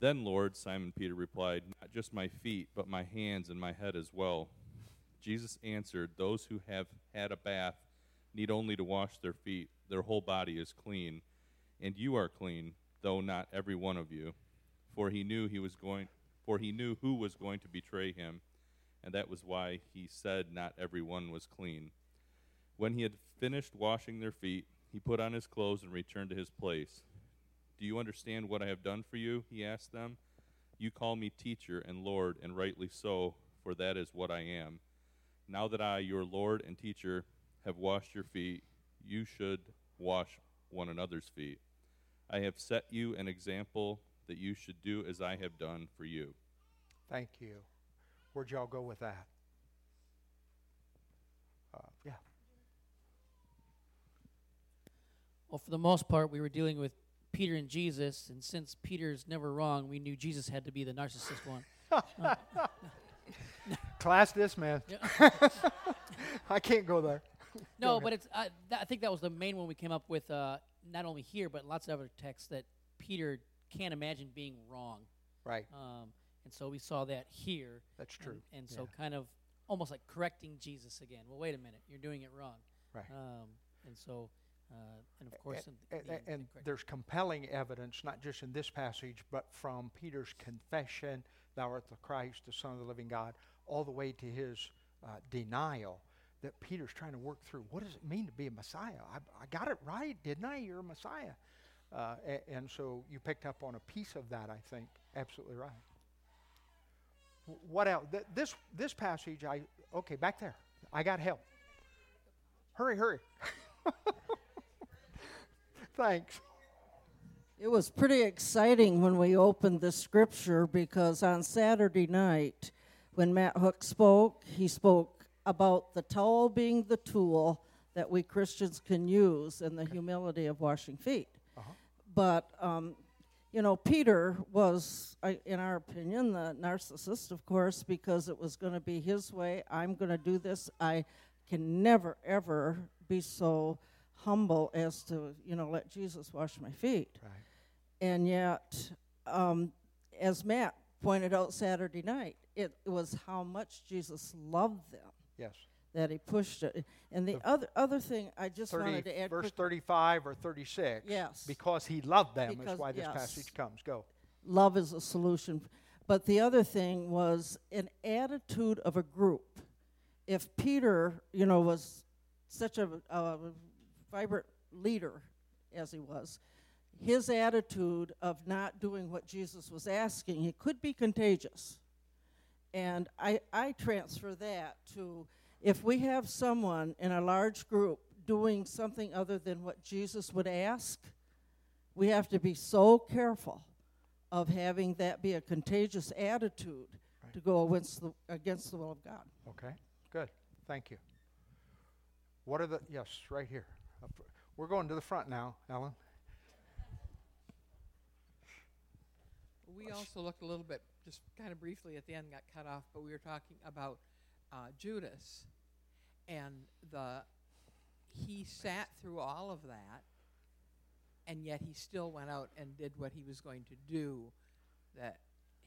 Then, Lord, Simon Peter replied, Not just my feet, but my hands and my head as well. Jesus answered, Those who have had a bath need only to wash their feet. Their whole body is clean. And you are clean, though not every one of you. For he knew he was going for he knew who was going to betray him, and that was why he said not every one was clean. When he had finished washing their feet, he put on his clothes and returned to his place. Do you understand what I have done for you? He asked them. You call me teacher and Lord, and rightly so, for that is what I am. Now that I, your Lord and teacher, have washed your feet, you should wash one another's feet. I have set you an example that you should do as I have done for you. Thank you. Where'd y'all go with that? Uh, yeah. Well, for the most part, we were dealing with Peter and Jesus, and since Peter's never wrong, we knew Jesus had to be the narcissist one. Uh, Class this, man. I can't go there. no, Go but it's I, that, I think that was the main one we came up with, uh, not only here but lots of other texts that Peter can't imagine being wrong. Right. Um, and so we saw that here. That's true. And, and so Yeah. kind of almost like correcting Jesus again. Well, wait a minute, you're doing it wrong. Right. Um, and so, uh, and of course, in the- the and there's compelling evidence, not just in this passage, but from Peter's confession, "Thou art the Christ, the Son of the Living God," all the way to his uh, denial. That Peter's trying to work through. What does it mean to be a Messiah? I, I got it right, didn't I? You're a Messiah, uh, a- and so you picked up on a piece of that. I think absolutely right. What else? Th- this this passage, I okay, back there. I got help. Hurry, hurry. Thanks. It was pretty exciting when we opened the scripture because on Saturday night, when Matt Hook spoke, he spoke about the towel being the tool that we Christians can use and the humility of washing feet. But, um, you know, Peter was, in our opinion, the narcissist, of course, because it was going to be his way. I'm going to do this. I can never, ever be so humble as to, you know, let Jesus wash my feet. Right. And yet, um, as Matt pointed out Saturday night, it was how much Jesus loved them Yes. that he pushed it. And the other other thing I just 30 wanted to add verse quick- 35 or 36. Yes. Because he loved them Because- is why this yes. passage comes. Go. love is a solution. But the other thing was an attitude of a group. If Peter, you know, was such a, a vibrant leader as he was, his attitude of not doing what Jesus was asking, it could be contagious. And I, I transfer that to if we have someone in a large group doing something other than what Jesus would ask, we have to be so careful of having that be a contagious attitude to go against the, against the will of God. Okay. Good. Thank you. What are the yes, right here. We're going to the front now, Ellen. We also looked a little bit, just kind of briefly at the end, got cut off, but we were talking about uh, Judas, and the he sat through all of that, and yet he still went out and did what he was going to do. That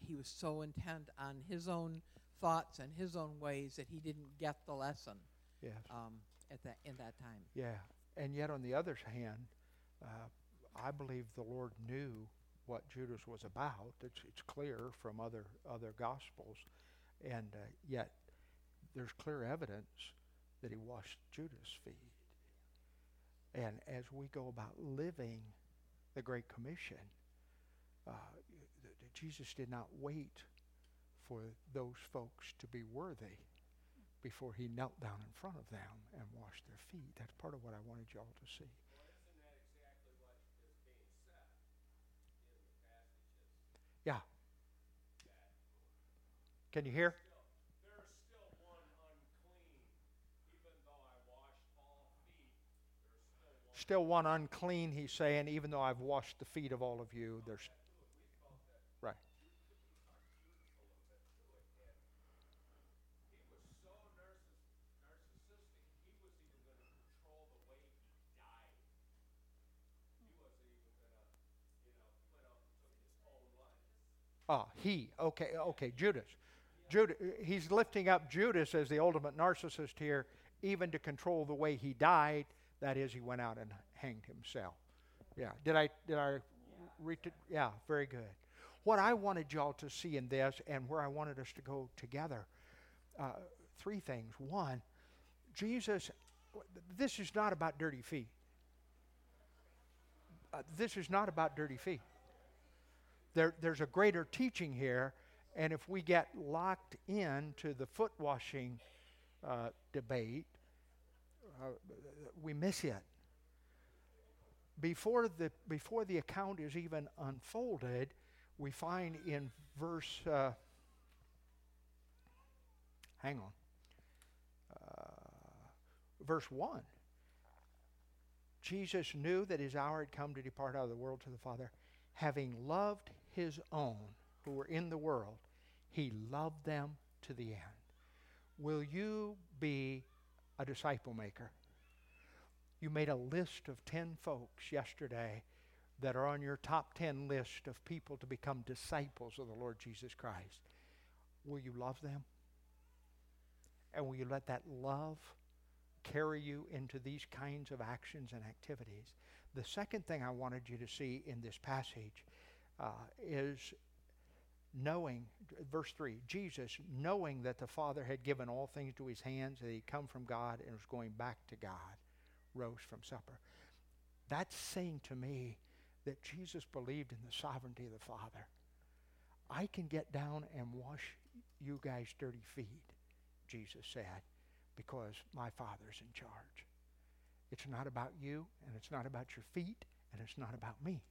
he was so intent on his own thoughts and his own ways that he didn't get the lesson. Yes. Um, at that in that time. Yeah. And yet, on the other hand, uh, I believe the Lord knew what Judas was about. It's, it's clear from other, other Gospels. And uh, yet, there's clear evidence that he washed Judas' feet. And as we go about living the Great Commission, uh, Jesus did not wait for those folks to be worthy before he knelt down in front of them and washed their feet. That's part of what I wanted y'all to see. Yeah. Can you hear? Still one unclean, he's saying, even though I've washed the feet of all of you, there's. Right. Ah, he. Okay, okay, Judas. Judas. He's lifting up Judas as the ultimate narcissist here, even to control the way he died. That is, he went out and hanged himself. Yeah. Did I? Did I? Read it? Yeah. Very good. What I wanted y'all to see in this, and where I wanted us to go together, uh, three things. One, Jesus. This is not about dirty feet. Uh, this is not about dirty feet there, there's a greater teaching here, and if we get locked into the foot washing uh, debate, uh, we miss it. Before the, before the account is even unfolded, we find in verse, uh, hang on, uh, verse 1. Jesus knew that his hour had come to depart out of the world to the Father, having loved his own who were in the world, he loved them to the end. Will you be a disciple maker? You made a list of 10 folks yesterday that are on your top 10 list of people to become disciples of the Lord Jesus Christ. Will you love them? And will you let that love carry you into these kinds of actions and activities? The second thing I wanted you to see in this passage uh, is knowing, verse 3, Jesus, knowing that the Father had given all things to his hands, that he'd come from God and was going back to God, rose from supper. That's saying to me that Jesus believed in the sovereignty of the Father. I can get down and wash you guys' dirty feet, Jesus said, because my Father's in charge. It's not about you, and it's not about your feet, and it's not about me.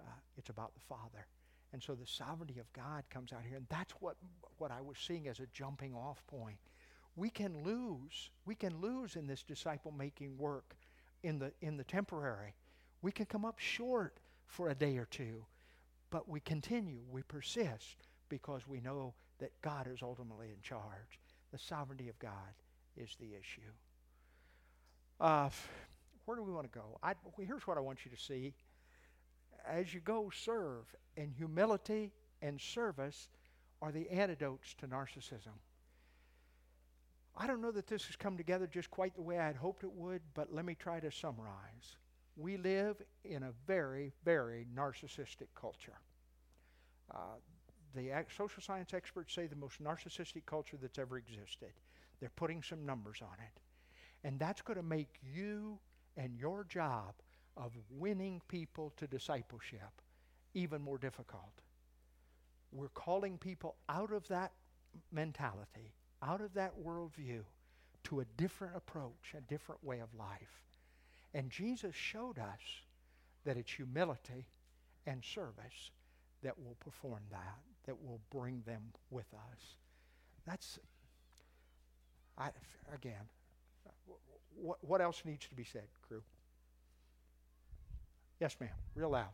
Uh, it's about the Father. And so the sovereignty of God comes out here. And that's what, what I was seeing as a jumping off point. We can lose. We can lose in this disciple making work in the, in the temporary. We can come up short for a day or two, but we continue. We persist because we know that God is ultimately in charge. The sovereignty of God is the issue. Uh, where do we want to go? I, here's what I want you to see as you go, serve. And humility and service are the antidotes to narcissism. I don't know that this has come together just quite the way I had hoped it would, but let me try to summarize. We live in a very, very narcissistic culture. Uh, the social science experts say the most narcissistic culture that's ever existed. They're putting some numbers on it. And that's going to make you and your job of winning people to discipleship even more difficult. We're calling people out of that mentality, out of that worldview, to a different approach, a different way of life. And Jesus showed us that it's humility and service that will perform that, that will bring them with us. That's, I, again, what, what else needs to be said, crew? Yes, ma'am. Real loud.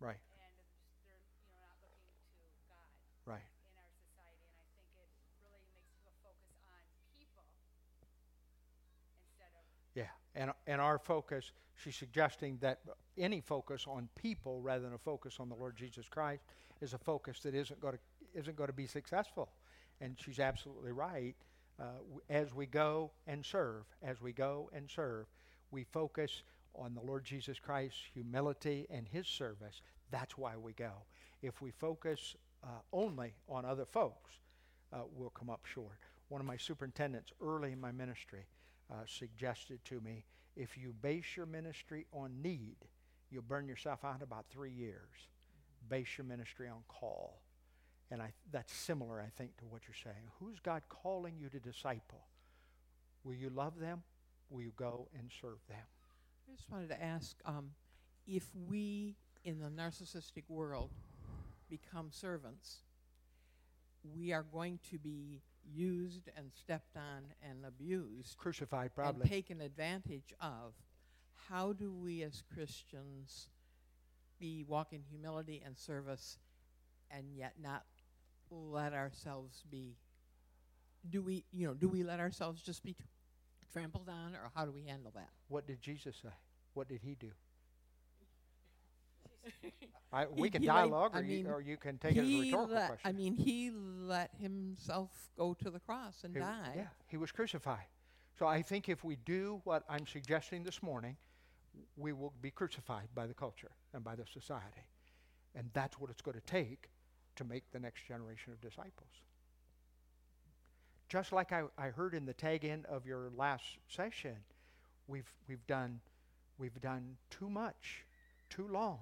Right. And they're, you know, not looking to God. Right. In our society, and I think it really makes people focus on people instead of. Yeah, and and our focus, she's suggesting that any focus on people rather than a focus on the Lord Jesus Christ is a focus that isn't going to isn't going to be successful, and she's absolutely right. Uh, as we go and serve, as we go and serve, we focus on the Lord Jesus Christ's humility and his service, that's why we go. If we focus uh, only on other folks, uh, we'll come up short. One of my superintendents early in my ministry uh, suggested to me if you base your ministry on need, you'll burn yourself out in about three years. Base your ministry on call. And I, that's similar, I think, to what you're saying. Who's God calling you to disciple? Will you love them? Will you go and serve them? I just wanted to ask um, if we, in the narcissistic world, become servants, we are going to be used and stepped on and abused, crucified, probably, and taken advantage of. How do we, as Christians, be walk in humility and service, and yet not let ourselves be? Do we, you know, do we let ourselves just be trampled on, or how do we handle that? What did Jesus say? What did he do? I, we can he dialogue, or, I you, mean, or you can take it as a he rhetorical let- question. I mean, he let himself go to the cross and He- die. Yeah, he was crucified. So I think if we do what I'm suggesting this morning, we will be crucified by the culture and by the society. And that's what it's going to take to make the next generation of disciples. Just like I, I heard in the tag end of your last session, we've, we've, done, we've done too much, too long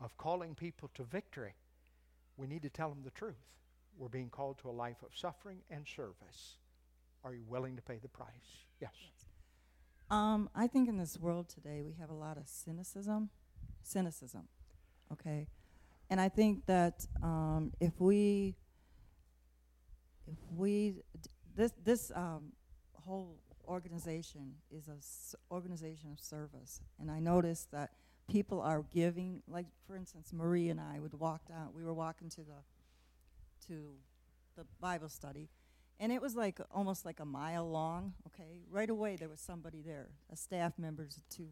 of calling people to victory. We need to tell them the truth. We're being called to a life of suffering and service. Are you willing to pay the price? Yes. Um, I think in this world today we have a lot of cynicism, cynicism, okay, and I think that um, if we, if we, d- this this um, whole organization is a s- organization of service, and I noticed that people are giving, like for instance, Marie and I would walk down. We were walking to the to the Bible study, and it was like almost like a mile long. Okay, right away there was somebody there, a staff member to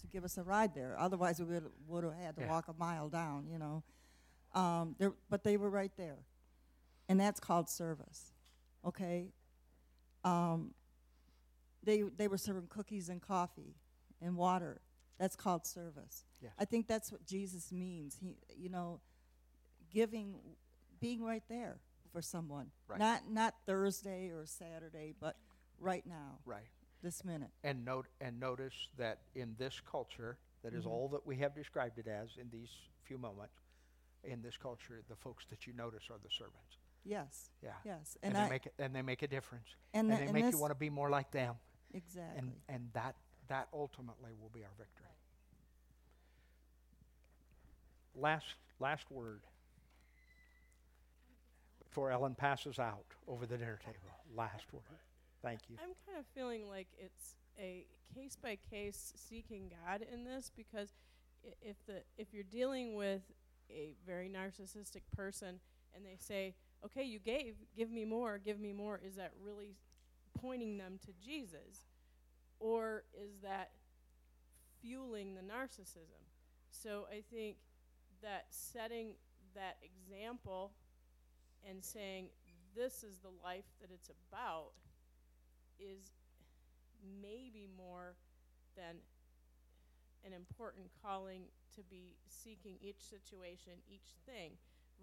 to give us a ride there. Otherwise, we would would have had to Yeah. walk a mile down. You know, um, there, but they were right there, and that's called service. Okay. Um, they they were serving cookies and coffee and water. That's called service. Yes. I think that's what Jesus means. He, you know, giving, being right there for someone. Right. Not not Thursday or Saturday, but right now. Right. This minute. And note and notice that in this culture, that is Mhm. all that we have described it as in these few moments. In this culture, the folks that you notice are the servants. Yes. Yeah. Yes. And, And they I- make it, and they make a difference. And And, the- they and make you want to be more like them. Exactly. And and that that ultimately will be our victory. Last last word before Ellen passes out over the dinner table. Last word. Thank you. I'm kind of feeling like it's a case by case seeking God in this because i- if the if you're dealing with a very narcissistic person and they say, "Okay, you gave, give me more, give me more," is that really pointing them to Jesus? Or is that fueling the narcissism? So I think that setting that example and saying this is the life that it's about is maybe more than an important calling to be seeking each situation, each thing,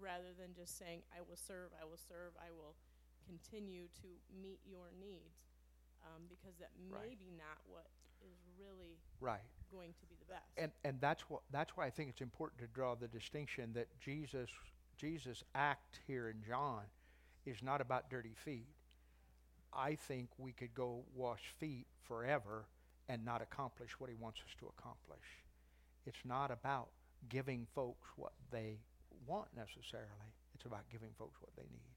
rather than just saying, I will serve, I will serve, I will continue to meet your needs. Um, because that may Right. be not what is really Right. going to be the best. And and that's what that's why I think it's important to draw the distinction that Jesus Jesus act here in John is not about dirty feet. I think we could go wash feet forever and not accomplish what he wants us to accomplish. It's not about giving folks what they want necessarily. It's about giving folks what they need.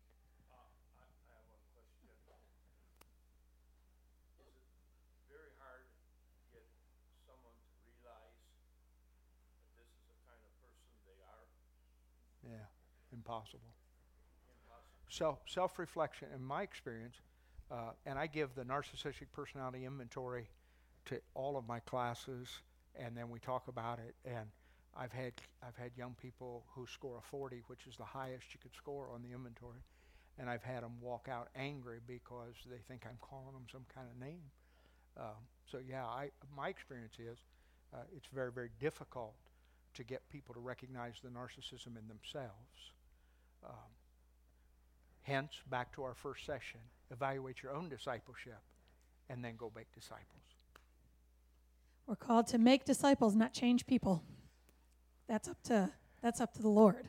very hard to get someone to realize that this is the kind of person they are. Yeah, impossible. Self self reflection, in my experience, uh, and I give the narcissistic personality inventory to all of my classes, and then we talk about it. And I've had I've had young people who score a 40, which is the highest you could score on the inventory, and I've had them walk out angry because they think I'm calling them some kind of name. Um, so yeah, I my experience is uh, it's very very difficult to get people to recognize the narcissism in themselves. Um, hence, back to our first session evaluate your own discipleship and then go make disciples. We're called to make disciples, not change people. That's up to that's up to the Lord.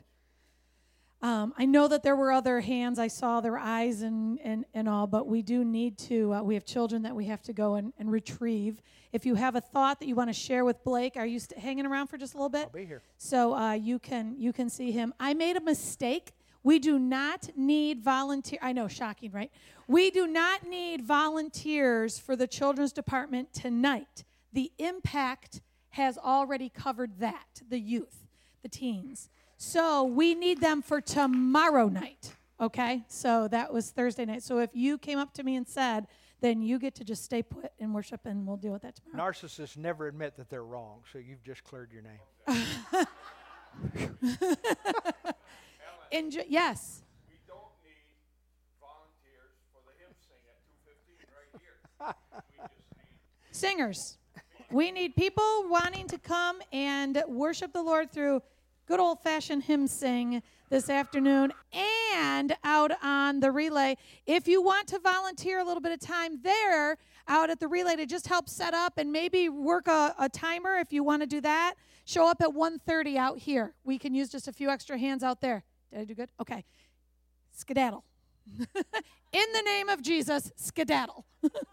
Um, I know that there were other hands. I saw their eyes and, and, and all, but we do need to. Uh, we have children that we have to go and, and retrieve. If you have a thought that you want to share with Blake, are you st- hanging around for just a little bit? I'll be here. So uh, you can you can see him. I made a mistake. We do not need volunteer. I know, shocking, right? We do not need volunteers for the children's department tonight. The impact has already covered that. The youth, the teens. So we need them for tomorrow night. Okay? So that was Thursday night. So if you came up to me and said, then you get to just stay put and worship, and we'll deal with that tomorrow. Narcissists never admit that they're wrong, so you've just cleared your name. Enjoy, yes. Singers. We need people wanting to come and worship the Lord through good old fashioned hymn sing this afternoon and out on the relay. If you want to volunteer a little bit of time there out at the relay to just help set up and maybe work a, a timer if you want to do that, show up at 1.30 out here. We can use just a few extra hands out there. Did I do good? Okay. Skedaddle. In the name of Jesus, skedaddle.